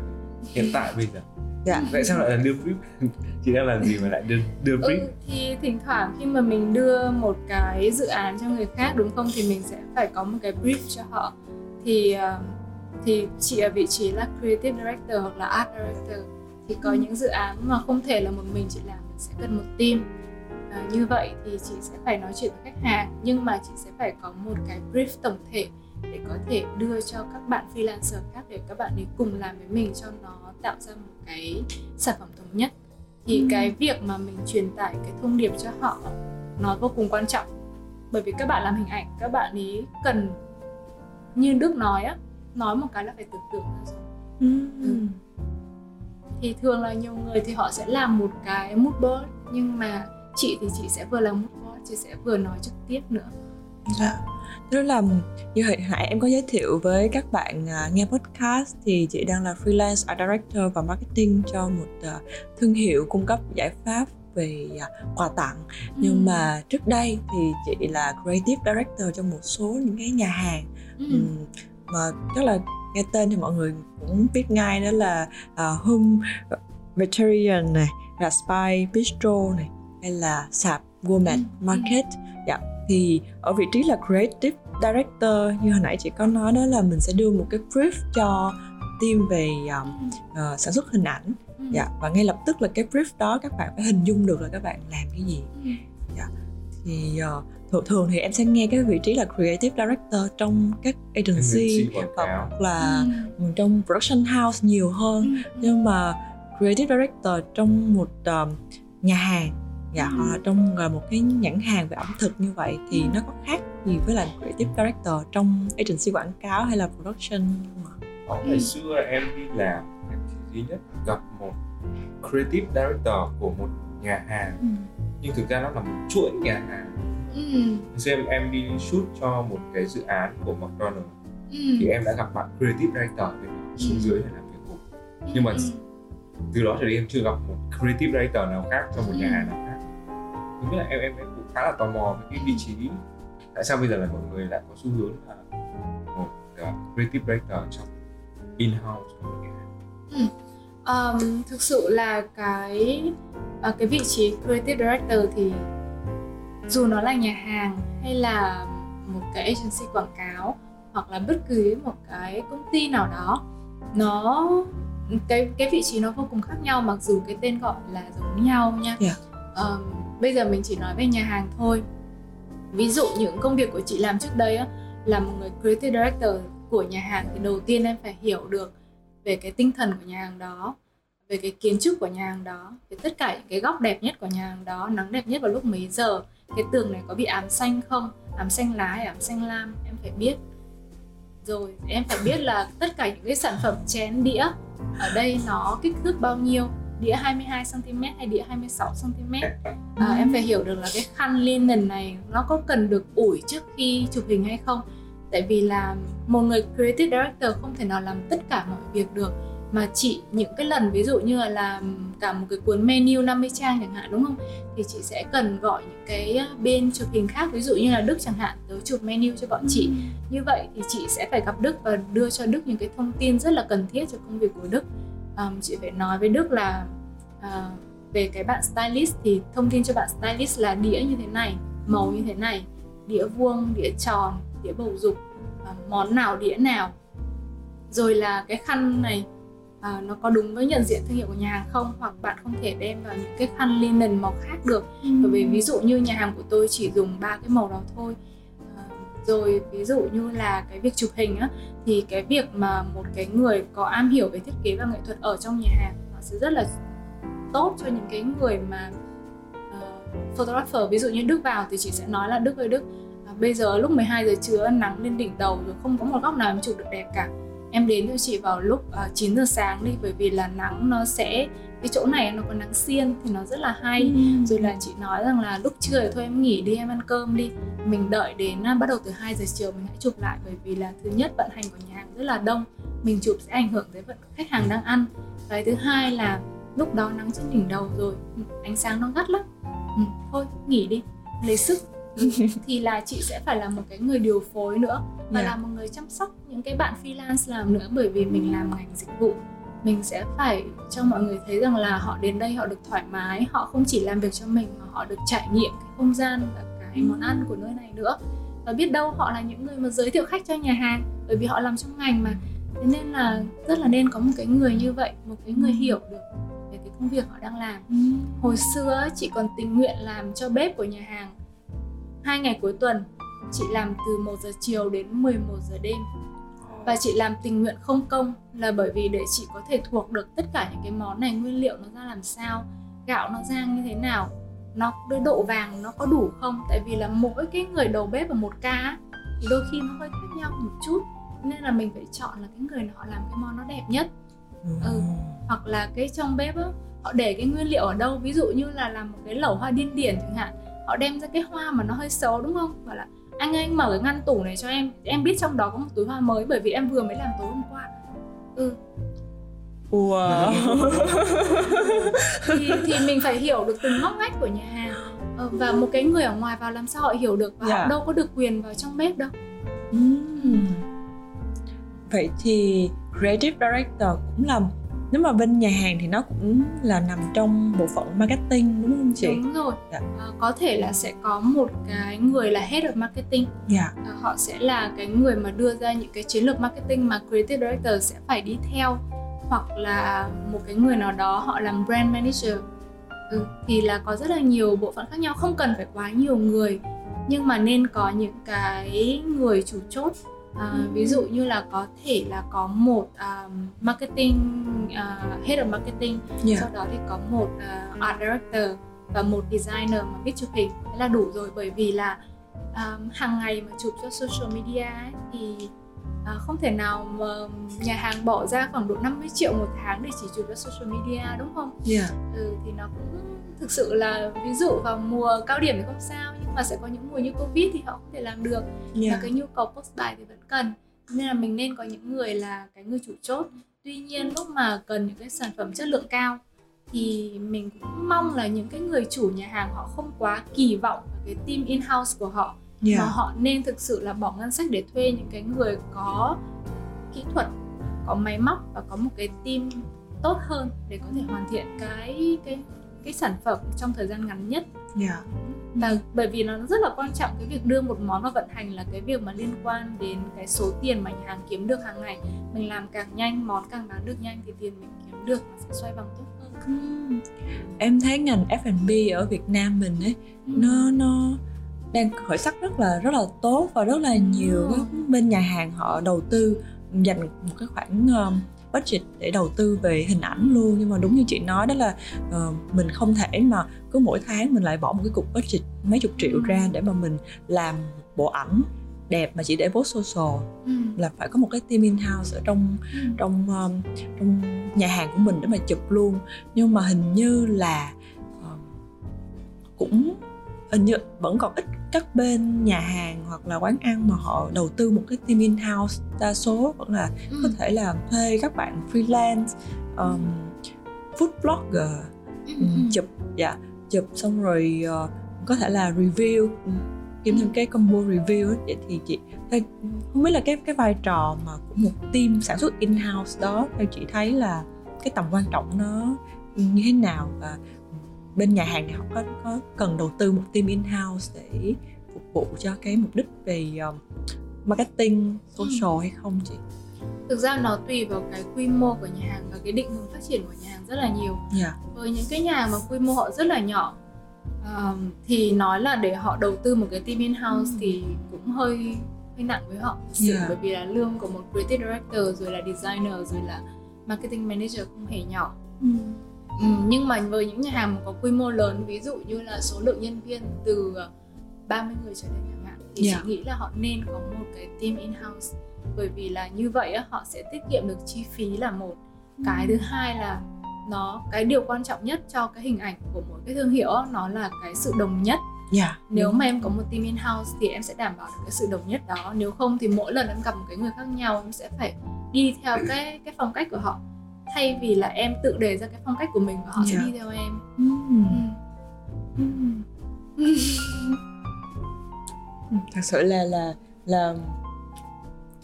Hiện tại bây giờ dạ. *laughs* Tại sao lại là đưa brief? *laughs* Chị đang làm gì mà lại đưa đưa brief? Ừ, thì thỉnh thoảng khi mà mình đưa một cái dự án cho người khác đúng không? Thì mình sẽ phải có một cái brief cho họ. Thì ờ, thì chị ở vị trí là creative director hoặc là art director. Thì có những dự án mà không thể là một mình chị làm mình sẽ cần một team. Ờ, như vậy thì chị sẽ phải nói chuyện với khách hàng nhưng mà chị sẽ phải có một cái brief tổng thể để có thể đưa cho các bạn freelancer khác để các bạn ấy cùng làm với mình cho nó tạo ra một cái sản phẩm thống nhất thì Ừ. cái việc mà mình truyền tải cái thông điệp cho họ nó vô cùng quan trọng bởi vì các bạn làm hình ảnh các bạn ý cần như đức nói á nói một cái là phải tưởng tượng ra rồi Ừm. thì thường là nhiều người thì họ sẽ làm một cái mood board nhưng mà chị thì chị sẽ vừa làm mood board chị sẽ vừa nói trực tiếp nữa Dạ. Tức là như hồi nãy em có giới thiệu với các bạn à, nghe podcast thì chị đang là freelance art director và marketing cho một à, thương hiệu cung cấp giải pháp về à, quà tặng nhưng Ừ. mà trước đây thì chị là creative director cho một số những cái nhà hàng ừ. Mà chắc là nghe tên thì mọi người cũng biết ngay đó là uh, Hum Vegetarian này, là Spy Bistro này hay là sạp Gourmet Ừ. Market. Dạ. Thì ở vị trí là creative director như hồi nãy chị có nói đó là mình sẽ đưa một cái brief cho team về um, ờ, sản xuất hình ảnh. Ừ. Dạ. Và ngay lập tức là cái brief đó các bạn phải hình dung được là các bạn làm cái gì Ừ. thì uh, thường thường thì em sẽ nghe cái vị trí là creative director trong các agency hoặc là Ừ. trong production house nhiều hơn Ừ. nhưng mà creative director trong một um, nhà hàng dạ Ừ. là trong uh, một cái nhãn hàng về ẩm thực như vậy thì Ừ. nó có khác gì với lại creative director trong agency quảng cáo hay là production không ạ? Có ngày xưa em đi làm em chỉ duy nhất gặp một creative director của một nhà hàng Ừ. nhưng thực ra nó là một chuỗi nhà hàng Ừ. Xưa em đi shoot cho một cái dự án của McDonald's Ừ. thì em đã gặp bạn creative director bên đó xuống dưới để làm việc cùng nhưng mà Ừ. từ đó trở đi em chưa gặp một creative director nào khác cho một nhà Ừ. hàng nào khác đúng là em em em cũng khá là tò mò với cái vị trí tại sao bây giờ là mọi người lại có xu hướng là một uh, creative director trong in house nhà hàng Um, thực sự là cái à, cái vị trí creative director thì dù nó là nhà hàng hay là một cái agency quảng cáo hoặc là bất cứ một cái công ty nào đó nó cái cái vị trí nó vô cùng khác nhau mặc dù cái tên gọi là giống nhau nha. Yeah. Ờm, bây giờ mình chỉ nói về nhà hàng thôi. Ví dụ những công việc của chị làm trước đây á, là một người creative director của nhà hàng thì đầu tiên em phải hiểu được về cái tinh thần của nhà hàng đó về cái kiến trúc của nhà hàng đó về tất cả những cái góc đẹp nhất của nhà hàng đó nắng đẹp nhất vào lúc mấy giờ cái tường này có bị ám xanh không ám xanh lá hay ám xanh lam em phải biết. Rồi em phải biết là tất cả những cái sản phẩm chén đĩa ở đây nó kích thước bao nhiêu đĩa 22 cm hay đĩa 26 cm à, em phải hiểu được là cái khăn linen này nó có cần được ủi trước khi chụp hình hay không? Tại vì là một người creative director không thể nào làm tất cả mọi việc được. Mà chị những cái lần ví dụ như là làm cả một cái cuốn menu 50 trang chẳng hạn đúng không? Thì chị sẽ cần gọi những cái bên chụp hình khác ví dụ như là Đức chẳng hạn tới chụp menu cho bọn chị. Như vậy thì chị sẽ phải gặp Đức và đưa cho Đức những cái thông tin rất là cần thiết cho công việc của Đức um, chị phải nói với Đức là à, về cái bạn stylist thì thông tin cho bạn stylist là đĩa như thế này màu như thế này đĩa vuông đĩa tròn đĩa bầu dục à, món nào đĩa nào. Rồi là cái khăn này à, nó có đúng với nhận diện thương hiệu của nhà hàng không? Hoặc bạn không thể đem vào những cái khăn linen màu khác được. Bởi vì ví dụ như nhà hàng của tôi chỉ dùng ba cái màu đó thôi rồi ví dụ như là cái việc chụp hình á thì cái việc mà một cái người có am hiểu về thiết kế và nghệ thuật ở trong nhà hàng nó sẽ rất là tốt cho những cái người mà uh, photographer. Ví dụ như Đức vào thì chị sẽ nói là Đức ơi Đức à, bây giờ lúc 12 giờ trưa nắng lên đỉnh đầu rồi không có một góc nào em chụp được đẹp cả em đến cho chị vào lúc uh, 9 giờ sáng đi bởi vì là nắng nó sẽ cái chỗ này nó có nắng xiên thì nó rất là hay. Ừ. rồi là chị nói rằng là lúc trưa thì thôi em nghỉ đi em ăn cơm đi. Mình đợi đến uh, bắt đầu từ 2 giờ chiều mình hãy chụp lại bởi vì là thứ nhất vận hành của nhà hàng rất là đông mình chụp sẽ ảnh hưởng tới vận khách hàng đang ăn. Cái thứ hai là lúc đó nắng trên đỉnh đầu rồi ánh sáng nó gắt lắm. Ừ, thôi nghỉ đi lấy sức. *laughs* Thì là chị sẽ phải là một cái người điều phối nữa và yeah. là một người chăm sóc những cái bạn freelance làm nữa bởi vì mình làm ngành dịch vụ mình sẽ phải cho mọi người thấy rằng là họ đến đây họ được thoải mái họ không chỉ làm việc cho mình mà họ được trải nghiệm cái không gian và cái món ăn của nơi này nữa. Và biết đâu họ là những người mà giới thiệu khách cho nhà hàng bởi vì họ làm trong ngành mà. Thế nên là rất là nên có một cái người như vậy một cái người hiểu được về cái công việc họ đang làm. Hồi xưa chị còn tình nguyện làm cho bếp của nhà hàng hai ngày cuối tuần chị làm từ 1 giờ chiều đến 11 giờ đêm. Và chị làm tình nguyện không công là bởi vì để chị có thể thuộc được tất cả những cái món này, nguyên liệu nó ra làm sao, gạo nó rang như thế nào, nó độ vàng nó có đủ không? Tại vì là mỗi cái người đầu bếp ở một ca thì đôi khi nó hơi khác nhau một chút. Nên là mình phải chọn là cái người họ làm cái món nó đẹp nhất. Ừ. hoặc là cái trong bếp á, họ để cái nguyên liệu ở đâu? Ví dụ như là làm một cái lẩu hoa điên điển chẳng hạn, họ đem ra cái hoa mà nó hơi xấu, đúng không? Và là anh ơi anh mở cái ngăn tủ này cho em em biết trong đó có một túi hoa mới bởi vì em vừa mới làm tối hôm qua ừ Wow. *laughs* thì, thì mình phải hiểu được từng ngóc ngách của nhà hàng ờ, và một cái người ở ngoài vào làm sao họ hiểu được và yeah. họ dạ. đâu có được quyền vào trong bếp đâu. Mm. Vậy thì creative director cũng là nếu mà bên nhà hàng thì nó cũng là nằm trong bộ phận marketing đúng không chị? Đúng rồi. Dạ. À, có thể là sẽ có một cái người là head of marketing. Dạ. À, họ sẽ là cái người mà đưa ra những cái chiến lược marketing mà creative director sẽ phải đi theo hoặc là một cái người nào đó họ làm brand manager. Ừ, thì là có rất là nhiều bộ phận khác nhau không cần phải quá nhiều người nhưng mà nên có những cái người chủ chốt À, ví dụ như là có thể là có một uh, marketing uh, head of marketing yeah. sau đó thì có một uh, art director và một designer mà biết chụp hình thế là đủ rồi bởi vì là um, hàng ngày mà chụp cho social media ấy, thì uh, không thể nào mà nhà hàng bỏ ra khoảng độ 50 triệu một tháng để chỉ chụp cho social media đúng không? Yeah. Ừ, thì nó cũng thực sự là ví dụ vào mùa cao điểm thì không sao nhưng mà sẽ có những mùa như covid thì họ không thể làm được yeah. và cái nhu cầu post bài thì vẫn cần nên là mình nên có những người là cái người chủ chốt tuy nhiên lúc mà cần những cái sản phẩm chất lượng cao thì mình cũng mong là những cái người chủ nhà hàng họ không quá kỳ vọng vào cái team in house của họ yeah. mà họ nên thực sự là bỏ ngân sách để thuê những cái người có kỹ thuật có máy móc và có một cái team tốt hơn để có thể hoàn thiện cái cái cái sản phẩm trong thời gian ngắn nhất yeah. và bởi vì nó rất là quan trọng cái việc đưa một món vào vận hành là cái việc mà liên quan đến cái số tiền mà nhà hàng kiếm được hàng ngày mình làm càng nhanh món càng bán được nhanh thì tiền mình kiếm được nó sẽ xoay vòng tốt hơn uhm. em thấy ngành F&B ở Việt Nam mình ấy uhm. nó nó đang khởi sắc rất là rất là tốt và rất là nhiều ừ. bên nhà hàng họ đầu tư dành một cái khoản um, budget để đầu tư về hình ảnh luôn nhưng mà đúng như chị nói đó là uh, mình không thể mà cứ mỗi tháng mình lại bỏ một cái cục budget mấy chục triệu ra để mà mình làm bộ ảnh đẹp mà chỉ để post social ừ. là phải có một cái team in house ở trong ừ. trong um, trong nhà hàng của mình để mà chụp luôn nhưng mà hình như là uh, cũng hình như vẫn còn ít các bên nhà hàng hoặc là quán ăn mà họ đầu tư một cái team in house đa số vẫn là ừ. có thể là thuê các bạn freelance um, food blogger ừ. um, chụp dạ chụp xong rồi uh, có thể là review kiếm thêm cái combo review ấy. vậy thì chị không biết là cái cái vai trò mà của một team sản xuất in house đó theo chị thấy là cái tầm quan trọng nó như thế nào và bên nhà hàng thì họ có có cần đầu tư một team in house để phục vụ cho cái mục đích về um, marketing social ừ. hay không chị? Thực ra nó tùy vào cái quy mô của nhà hàng và cái định hướng phát triển của nhà hàng rất là nhiều. Yeah. Dạ. Với những cái nhà mà quy mô họ rất là nhỏ um, thì nói là để họ đầu tư một cái team in house ừ. thì cũng hơi hơi nặng với họ yeah. Dạ. bởi vì là lương của một creative director rồi là designer rồi là marketing manager không hề nhỏ. Ừ Ừ, nhưng mà với những nhà hàng có quy mô lớn ví dụ như là số lượng nhân viên từ 30 ờ, người trở lên chẳng hạn thì yeah. chị dạ. nghĩ là họ nên có một cái team in house bởi vì là như vậy họ sẽ tiết kiệm được chi phí là một. Cái thứ hai là nó cái điều quan trọng nhất cho cái hình ảnh của một cái thương hiệu nó là cái sự đồng nhất. Dạ nếu mà em có một team in house thì em sẽ đảm bảo được cái sự đồng nhất đó. Nếu không thì mỗi lần em gặp một cái người khác nhau em sẽ phải đi theo cái cái phong cách của họ thay vì là em tự đề ra cái phong cách của mình và họ Dạ. sẽ đi theo em Ừm. ừ. Ừm. thật sự là là là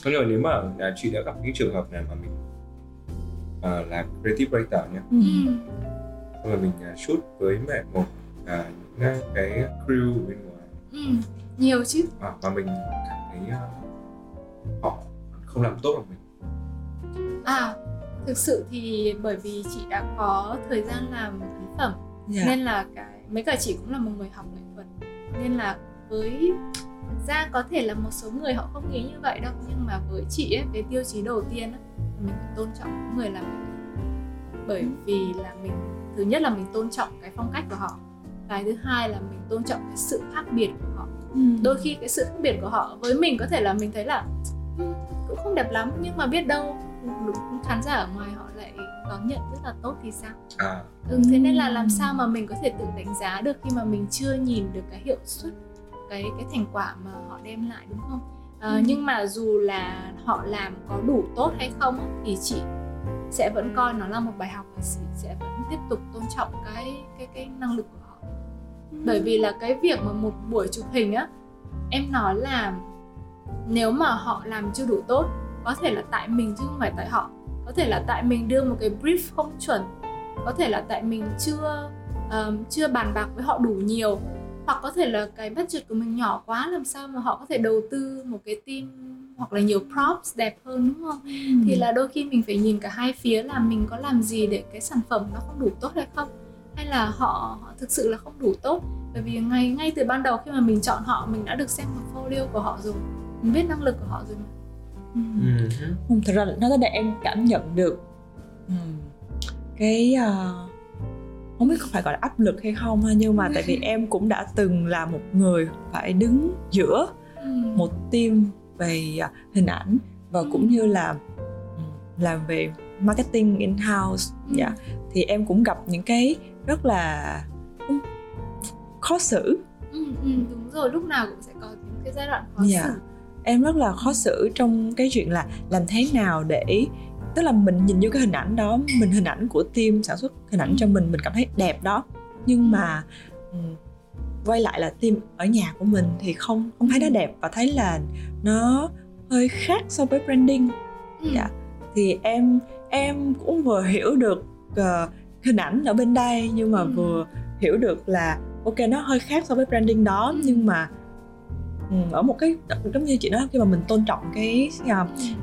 có nhưng mà nếu mà à, chị đã gặp những trường hợp này mà mình à, là creative writer nhé ừm, Ừ. xong rồi mình à, shoot với mẹ một à, những cái crew bên ngoài Ừ. nhiều chứ à, mà mình cảm thấy à, họ không làm tốt bằng mình à thực sự thì bởi vì chị đã có thời gian làm ấn phẩm dạ. nên là cái mấy cả chị cũng là một người học nghệ thuật nên là với thực ra có thể là một số người họ không nghĩ như vậy đâu nhưng mà với chị ấy, cái tiêu chí đầu tiên ấy, mình phải tôn trọng những người làm nghệ thuật. Bởi vì là mình thứ nhất là mình tôn trọng cái phong cách của họ cái thứ hai là mình tôn trọng cái sự khác biệt của họ. Ừm. đôi khi cái sự khác biệt của họ với mình có thể là mình thấy là "Ừ, cũng không đẹp lắm nhưng mà biết đâu khán giả ở ngoài họ lại đón nhận rất là tốt thì sao? À. Ừ, thế nên là làm sao mà mình có thể tự đánh giá được khi mà mình chưa nhìn được cái hiệu suất cái cái thành quả mà họ đem lại đúng không? À, Ừ. nhưng mà dù là họ làm có đủ tốt hay không thì chị sẽ vẫn coi nó là một bài học và chị sẽ vẫn tiếp tục tôn trọng cái cái cái năng lực của họ. Bởi vì là cái việc mà một buổi chụp hình á em nói là nếu mà họ làm chưa đủ tốt có thể là tại mình chứ không phải tại họ có thể là tại mình đưa một cái brief không chuẩn. Có thể là tại mình chưa ờm, chưa bàn bạc với họ đủ nhiều. Hoặc có thể là cái budget của mình nhỏ quá làm sao mà họ có thể đầu tư một cái team hoặc là nhiều props đẹp hơn đúng không? Thì là đôi khi mình phải nhìn cả hai phía là mình có làm gì để cái sản phẩm nó không đủ tốt hay không? Hay là họ, họ thực sự là không đủ tốt? Bởi vì ngay ngay từ ban đầu khi mà mình chọn họ mình đã được xem portfolio của họ rồi. Mình biết năng lực của họ rồi mà Ừm. Không, thật ra nó để em cảm nhận được ừm, cái ờ, không biết có phải gọi là áp lực hay không nhưng mà tại vì *laughs* em cũng đã từng là một người phải đứng giữa Ừm. một team về à, hình ảnh và Ừ. cũng như là làm về marketing in house Ừ. dạ thì em cũng gặp những cái rất là khó xử Ừ, ừ, đúng rồi lúc nào cũng sẽ có những cái giai đoạn khó Dạ. xử em rất là khó xử trong cái chuyện là làm thế nào để tức là mình nhìn vô cái hình ảnh đó mình hình ảnh của team sản xuất hình ảnh cho mình mình cảm thấy đẹp đó nhưng mà quay lại là team ở nhà của mình thì không không thấy nó đẹp và thấy là nó hơi khác so với branding ừ. dạ. thì em em cũng vừa hiểu được ờ, hình ảnh ở bên đây nhưng mà Ừ. vừa hiểu được là ok nó hơi khác so với branding đó Ừ. nhưng mà ở một cái giống như chị nói khi mà mình tôn trọng cái Ừ.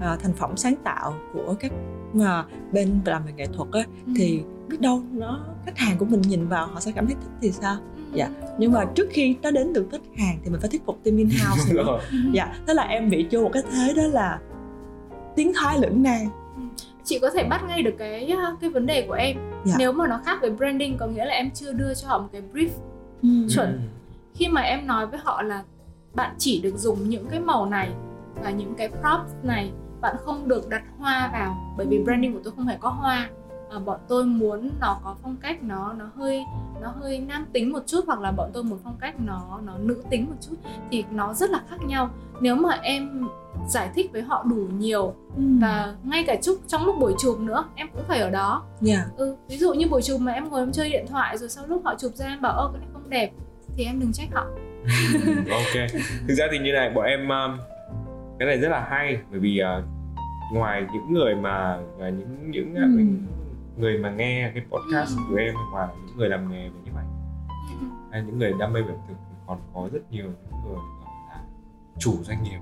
à, thành phẩm sáng tạo của các à, bên làm về nghệ thuật á Ừ. thì biết đâu nó khách hàng của mình nhìn vào họ sẽ cảm thấy thích thì sao Ừ. dạ. nhưng mà trước khi nó đến được khách hàng thì mình phải thuyết phục team in house *laughs* nữa Ừ. dạ thế là em bị vô một cái thế đó là tiến thoái lưỡng nan chị có thể bắt ngay được cái uh, cái vấn đề của em Dạ. nếu mà nó khác với branding có nghĩa là em chưa đưa cho họ một cái brief Ừ. Chuẩn. khi mà em nói với họ là bạn chỉ được dùng những cái màu này và những cái props này. Bạn không được đặt hoa vào bởi vì branding của tôi không hề có hoa. À, bọn tôi muốn nó có phong cách nó nó hơi nó hơi nam tính một chút hoặc là bọn tôi muốn phong cách nó nó nữ tính một chút thì nó rất là khác nhau. Nếu mà em giải thích với họ đủ nhiều Ừ. và ngay cả chúc trong lúc buổi chụp nữa em cũng phải ở đó. Dạ. Ừ ví dụ như buổi chụp mà em ngồi em chơi điện thoại rồi sau lúc họ chụp ra em bảo ơ cái này không đẹp. Thì em đừng trách họ *laughs* ok thực ra thì như này bọn em um, cái này rất là hay bởi vì uh, ngoài những người mà và những những uh, Ừ. người mà nghe cái podcast Ừ. của em ngoài những người làm nghề về nhiếp ảnh hay những người đam mê về thực thì còn có rất nhiều những người là chủ doanh nghiệp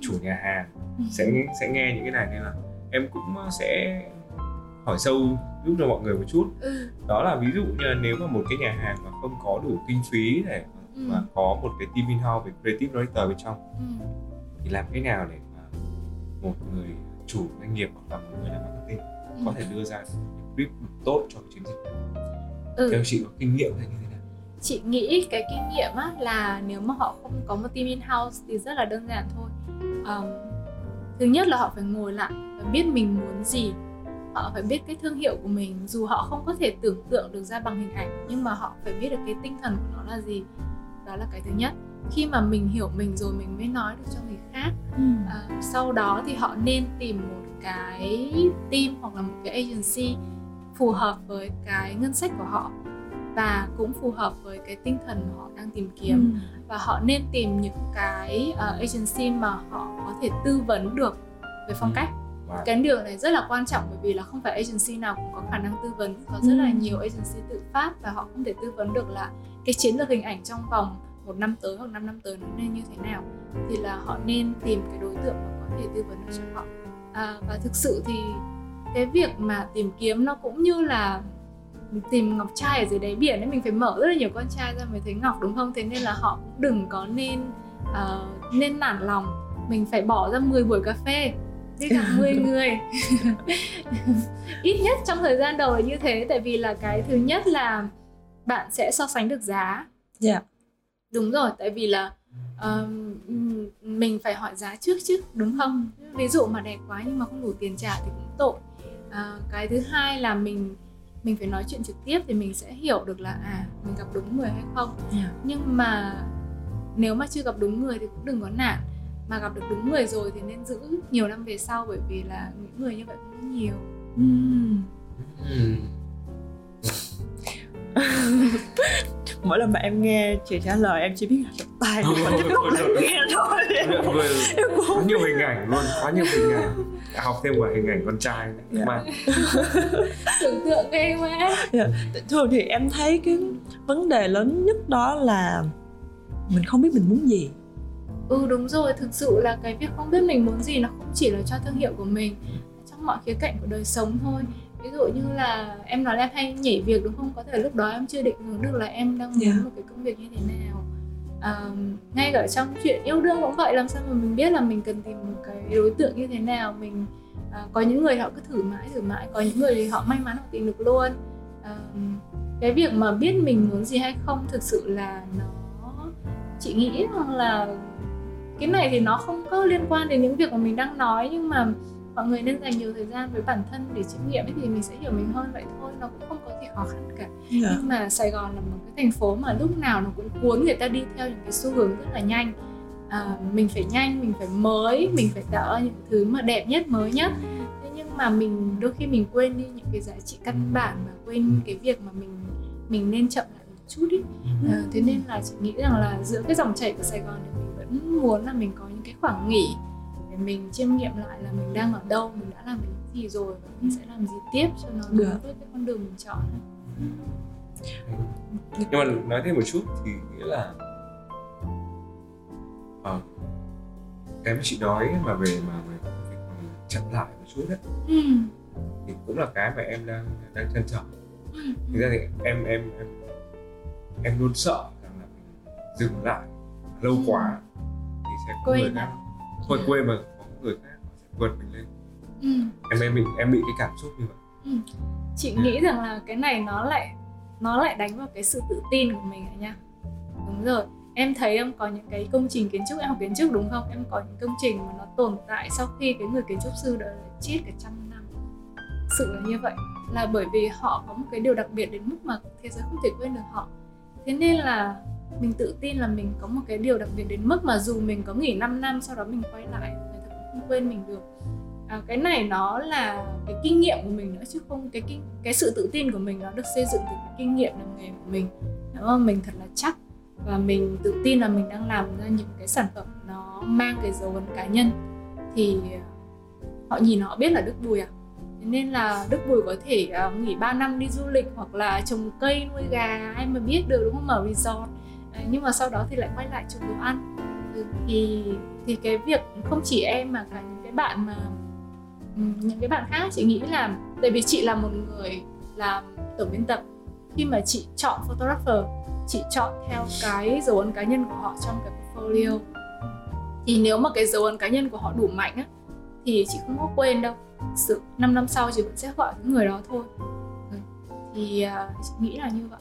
chủ nhà hàng sẽ sẽ nghe những cái này nên là em cũng uh, sẽ hỏi sâu giúp cho mọi người một chút ừ, đó là ví dụ như là nếu mà một cái nhà hàng mà không có đủ kinh phí để ừ, mà có một cái team in-house về creative writer bên trong. Ừ, thì làm thế nào để mà một người chủ doanh nghiệp hoặc là một người làm marketing có thể đưa ra những đủ tốt cho cái chiến dịch? Ừ. theo chị có kinh nghiệm hay như thế nào? Chị nghĩ cái kinh nghiệm á là nếu mà họ không có một team in house thì rất là đơn giản thôi. Ờm, thứ nhất là họ phải ngồi lại và biết mình muốn gì. Họ phải biết cái thương hiệu của mình dù họ không có thể tưởng tượng được ra bằng hình ảnh nhưng mà họ phải biết được cái tinh thần của nó là gì đó là cái thứ nhất khi mà mình hiểu mình rồi mình mới nói được cho người khác ừ. à, sau đó thì họ nên tìm một cái team hoặc là một cái agency phù hợp với cái ngân sách của họ và cũng phù hợp với cái tinh thần mà họ đang tìm kiếm ừ. và họ nên tìm những cái uh, agency mà họ có thể tư vấn được về phong ừ. cách. Cái điều này rất là quan trọng bởi vì là không phải agency nào cũng có khả năng tư vấn. Có rất ừ. là nhiều agency tự phát và họ không thể tư vấn được là cái chiến lược hình ảnh trong vòng một năm tới hoặc 5 năm tới nó nên như thế nào. Thì là họ nên tìm cái đối tượng mà có thể tư vấn được cho họ. À, và thực sự thì cái việc mà tìm kiếm nó cũng như là tìm ngọc trai ở dưới đáy biển ấy mình phải mở rất là nhiều con trai ra mới thấy ngọc đúng không? Thế nên là họ cũng đừng có nên uh, nên nản lòng. Mình phải bỏ ra 10 buổi cà phê đi gặp 10 *laughs* người ít nhất trong thời gian đầu là như thế tại vì là cái thứ nhất là bạn sẽ so sánh được giá yeah. Dạ. đúng rồi tại vì là uh, mình phải hỏi giá trước chứ đúng không ví dụ mà đẹp quá nhưng mà không đủ tiền trả thì cũng tội uh, cái thứ hai là mình mình phải nói chuyện trực tiếp thì mình sẽ hiểu được là à mình gặp đúng người hay không yeah. Dạ. nhưng mà nếu mà chưa gặp đúng người thì cũng đừng có nản mà gặp được đúng người rồi thì nên giữ nhiều năm về sau bởi vì là những người như vậy cũng nhiều. Mm. mỗi lần mà em nghe chị trả lời em chỉ biết là chụp tay nhưng mà tiếp lúc là nghe thôi. Em có nhiều hình ảnh luôn quá nhiều hình ảnh. Học thêm cả hình ảnh con trai nữa. Yeah. mà *laughs* tưởng tượng ghê quá. Yeah. thường thì em thấy cái vấn đề lớn nhất đó là mình không biết mình muốn gì ừ đúng rồi thực sự là cái việc không biết mình muốn gì nó không chỉ là cho thương hiệu của mình trong mọi khía cạnh của đời sống thôi. Ví dụ như là em nói là em hay nhảy việc đúng không? Có thể lúc đó em chưa định hướng được là em đang muốn yeah. một cái công việc như thế nào. À, ngay cả trong chuyện yêu đương cũng vậy làm sao mà mình biết là mình cần tìm một cái đối tượng như thế nào. Mình à, có những người họ cứ thử mãi thử mãi có những người thì họ may mắn họ tìm được luôn. À, cái việc mà biết mình muốn gì hay không thực sự là nó chị nghĩ rằng là cái này thì nó không có liên quan đến những việc mà mình đang nói nhưng mà mọi người nên dành nhiều thời gian với bản thân để chiêm nghiệm ấy thì mình sẽ hiểu mình hơn vậy thôi nó cũng không có gì khó khăn cả. Yeah. Dạ. nhưng mà Sài Gòn là một cái thành phố mà lúc nào nó cũng cuốn người ta đi theo những cái xu hướng rất là nhanh. À, mình phải nhanh mình phải mới mình phải tạo những thứ mà đẹp nhất mới nhất. Thế nhưng mà mình đôi khi mình quên đi những cái giá trị căn bản và quên cái việc mà mình mình nên chậm lại một chút ý à, thế nên là chị nghĩ rằng là giữa cái dòng chảy của Sài Gòn thì mình muốn là mình có những cái khoảng nghỉ để mình chiêm nghiệm lại là mình đang ở đâu mình đã làm được gì rồi và mình sẽ làm gì tiếp cho nó đúng với cái con đường mình chọn nhưng mà nói thêm một chút thì nghĩa là à, cái mà chị nói mà về mà về việc mình chậm lại một chút đấy ừ. thì cũng là cái mà em đang đang trân trọng ừ. thực ra thì em em em em luôn sợ rằng là mình dừng lại lâu ừ. quá sẽ có người khác. Thôi quê mà có người khác họ sẽ vượt mình lên. Ừ. em em bị em bị cái cảm xúc như vậy. Ừ. chị nghĩ rằng là cái này nó lại nó lại đánh vào cái sự tự tin của mình rồi nha. Đúng rồi. Em thấy em có những cái công trình kiến trúc em học kiến trúc đúng không? Em có những công trình mà nó tồn tại sau khi cái người kiến trúc sư đã chết cả trăm năm. Sự là như vậy. Là bởi vì họ có một cái điều đặc biệt đến mức mà thế giới không thể quên được họ. Thế nên là mình tự tin là mình có một cái điều đặc biệt đến mức mà dù mình có nghỉ 5 năm sau đó mình quay lại người ta cũng không quên mình được. À, cái này nó là cái kinh nghiệm của mình nữa chứ không cái kinh cái sự tự tin của mình nó được xây dựng từ cái kinh nghiệm làm nghề của mình. Đúng không? Mình thật là chắc và mình tự tin là mình đang làm ra những cái sản phẩm nó mang cái dấu ấn cá nhân. Thì ờ, họ nhìn họ biết là đức bùi à? Nên là đức bùi có thể uh, nghỉ 3 năm đi du lịch hoặc là trồng cây nuôi gà ai mà biết được đúng không? Mở resort nhưng mà sau đó thì lại quay lại trồng đồ ăn. Ừ, thì thì cái việc không chỉ em mà cả những cái bạn mà ừ, những cái bạn khác chị nghĩ là tại vì chị là một người làm tổng biên tập khi mà chị chọn photographer chị chọn theo cái dấu ấn cá nhân của họ trong cái portfolio. Thì nếu mà cái dấu ấn cá nhân của họ đủ mạnh á thì chị không có quên đâu. Sự 5 năm sau chị vẫn sẽ gọi những người đó thôi. Ừ, thì uh, chị nghĩ là như vậy.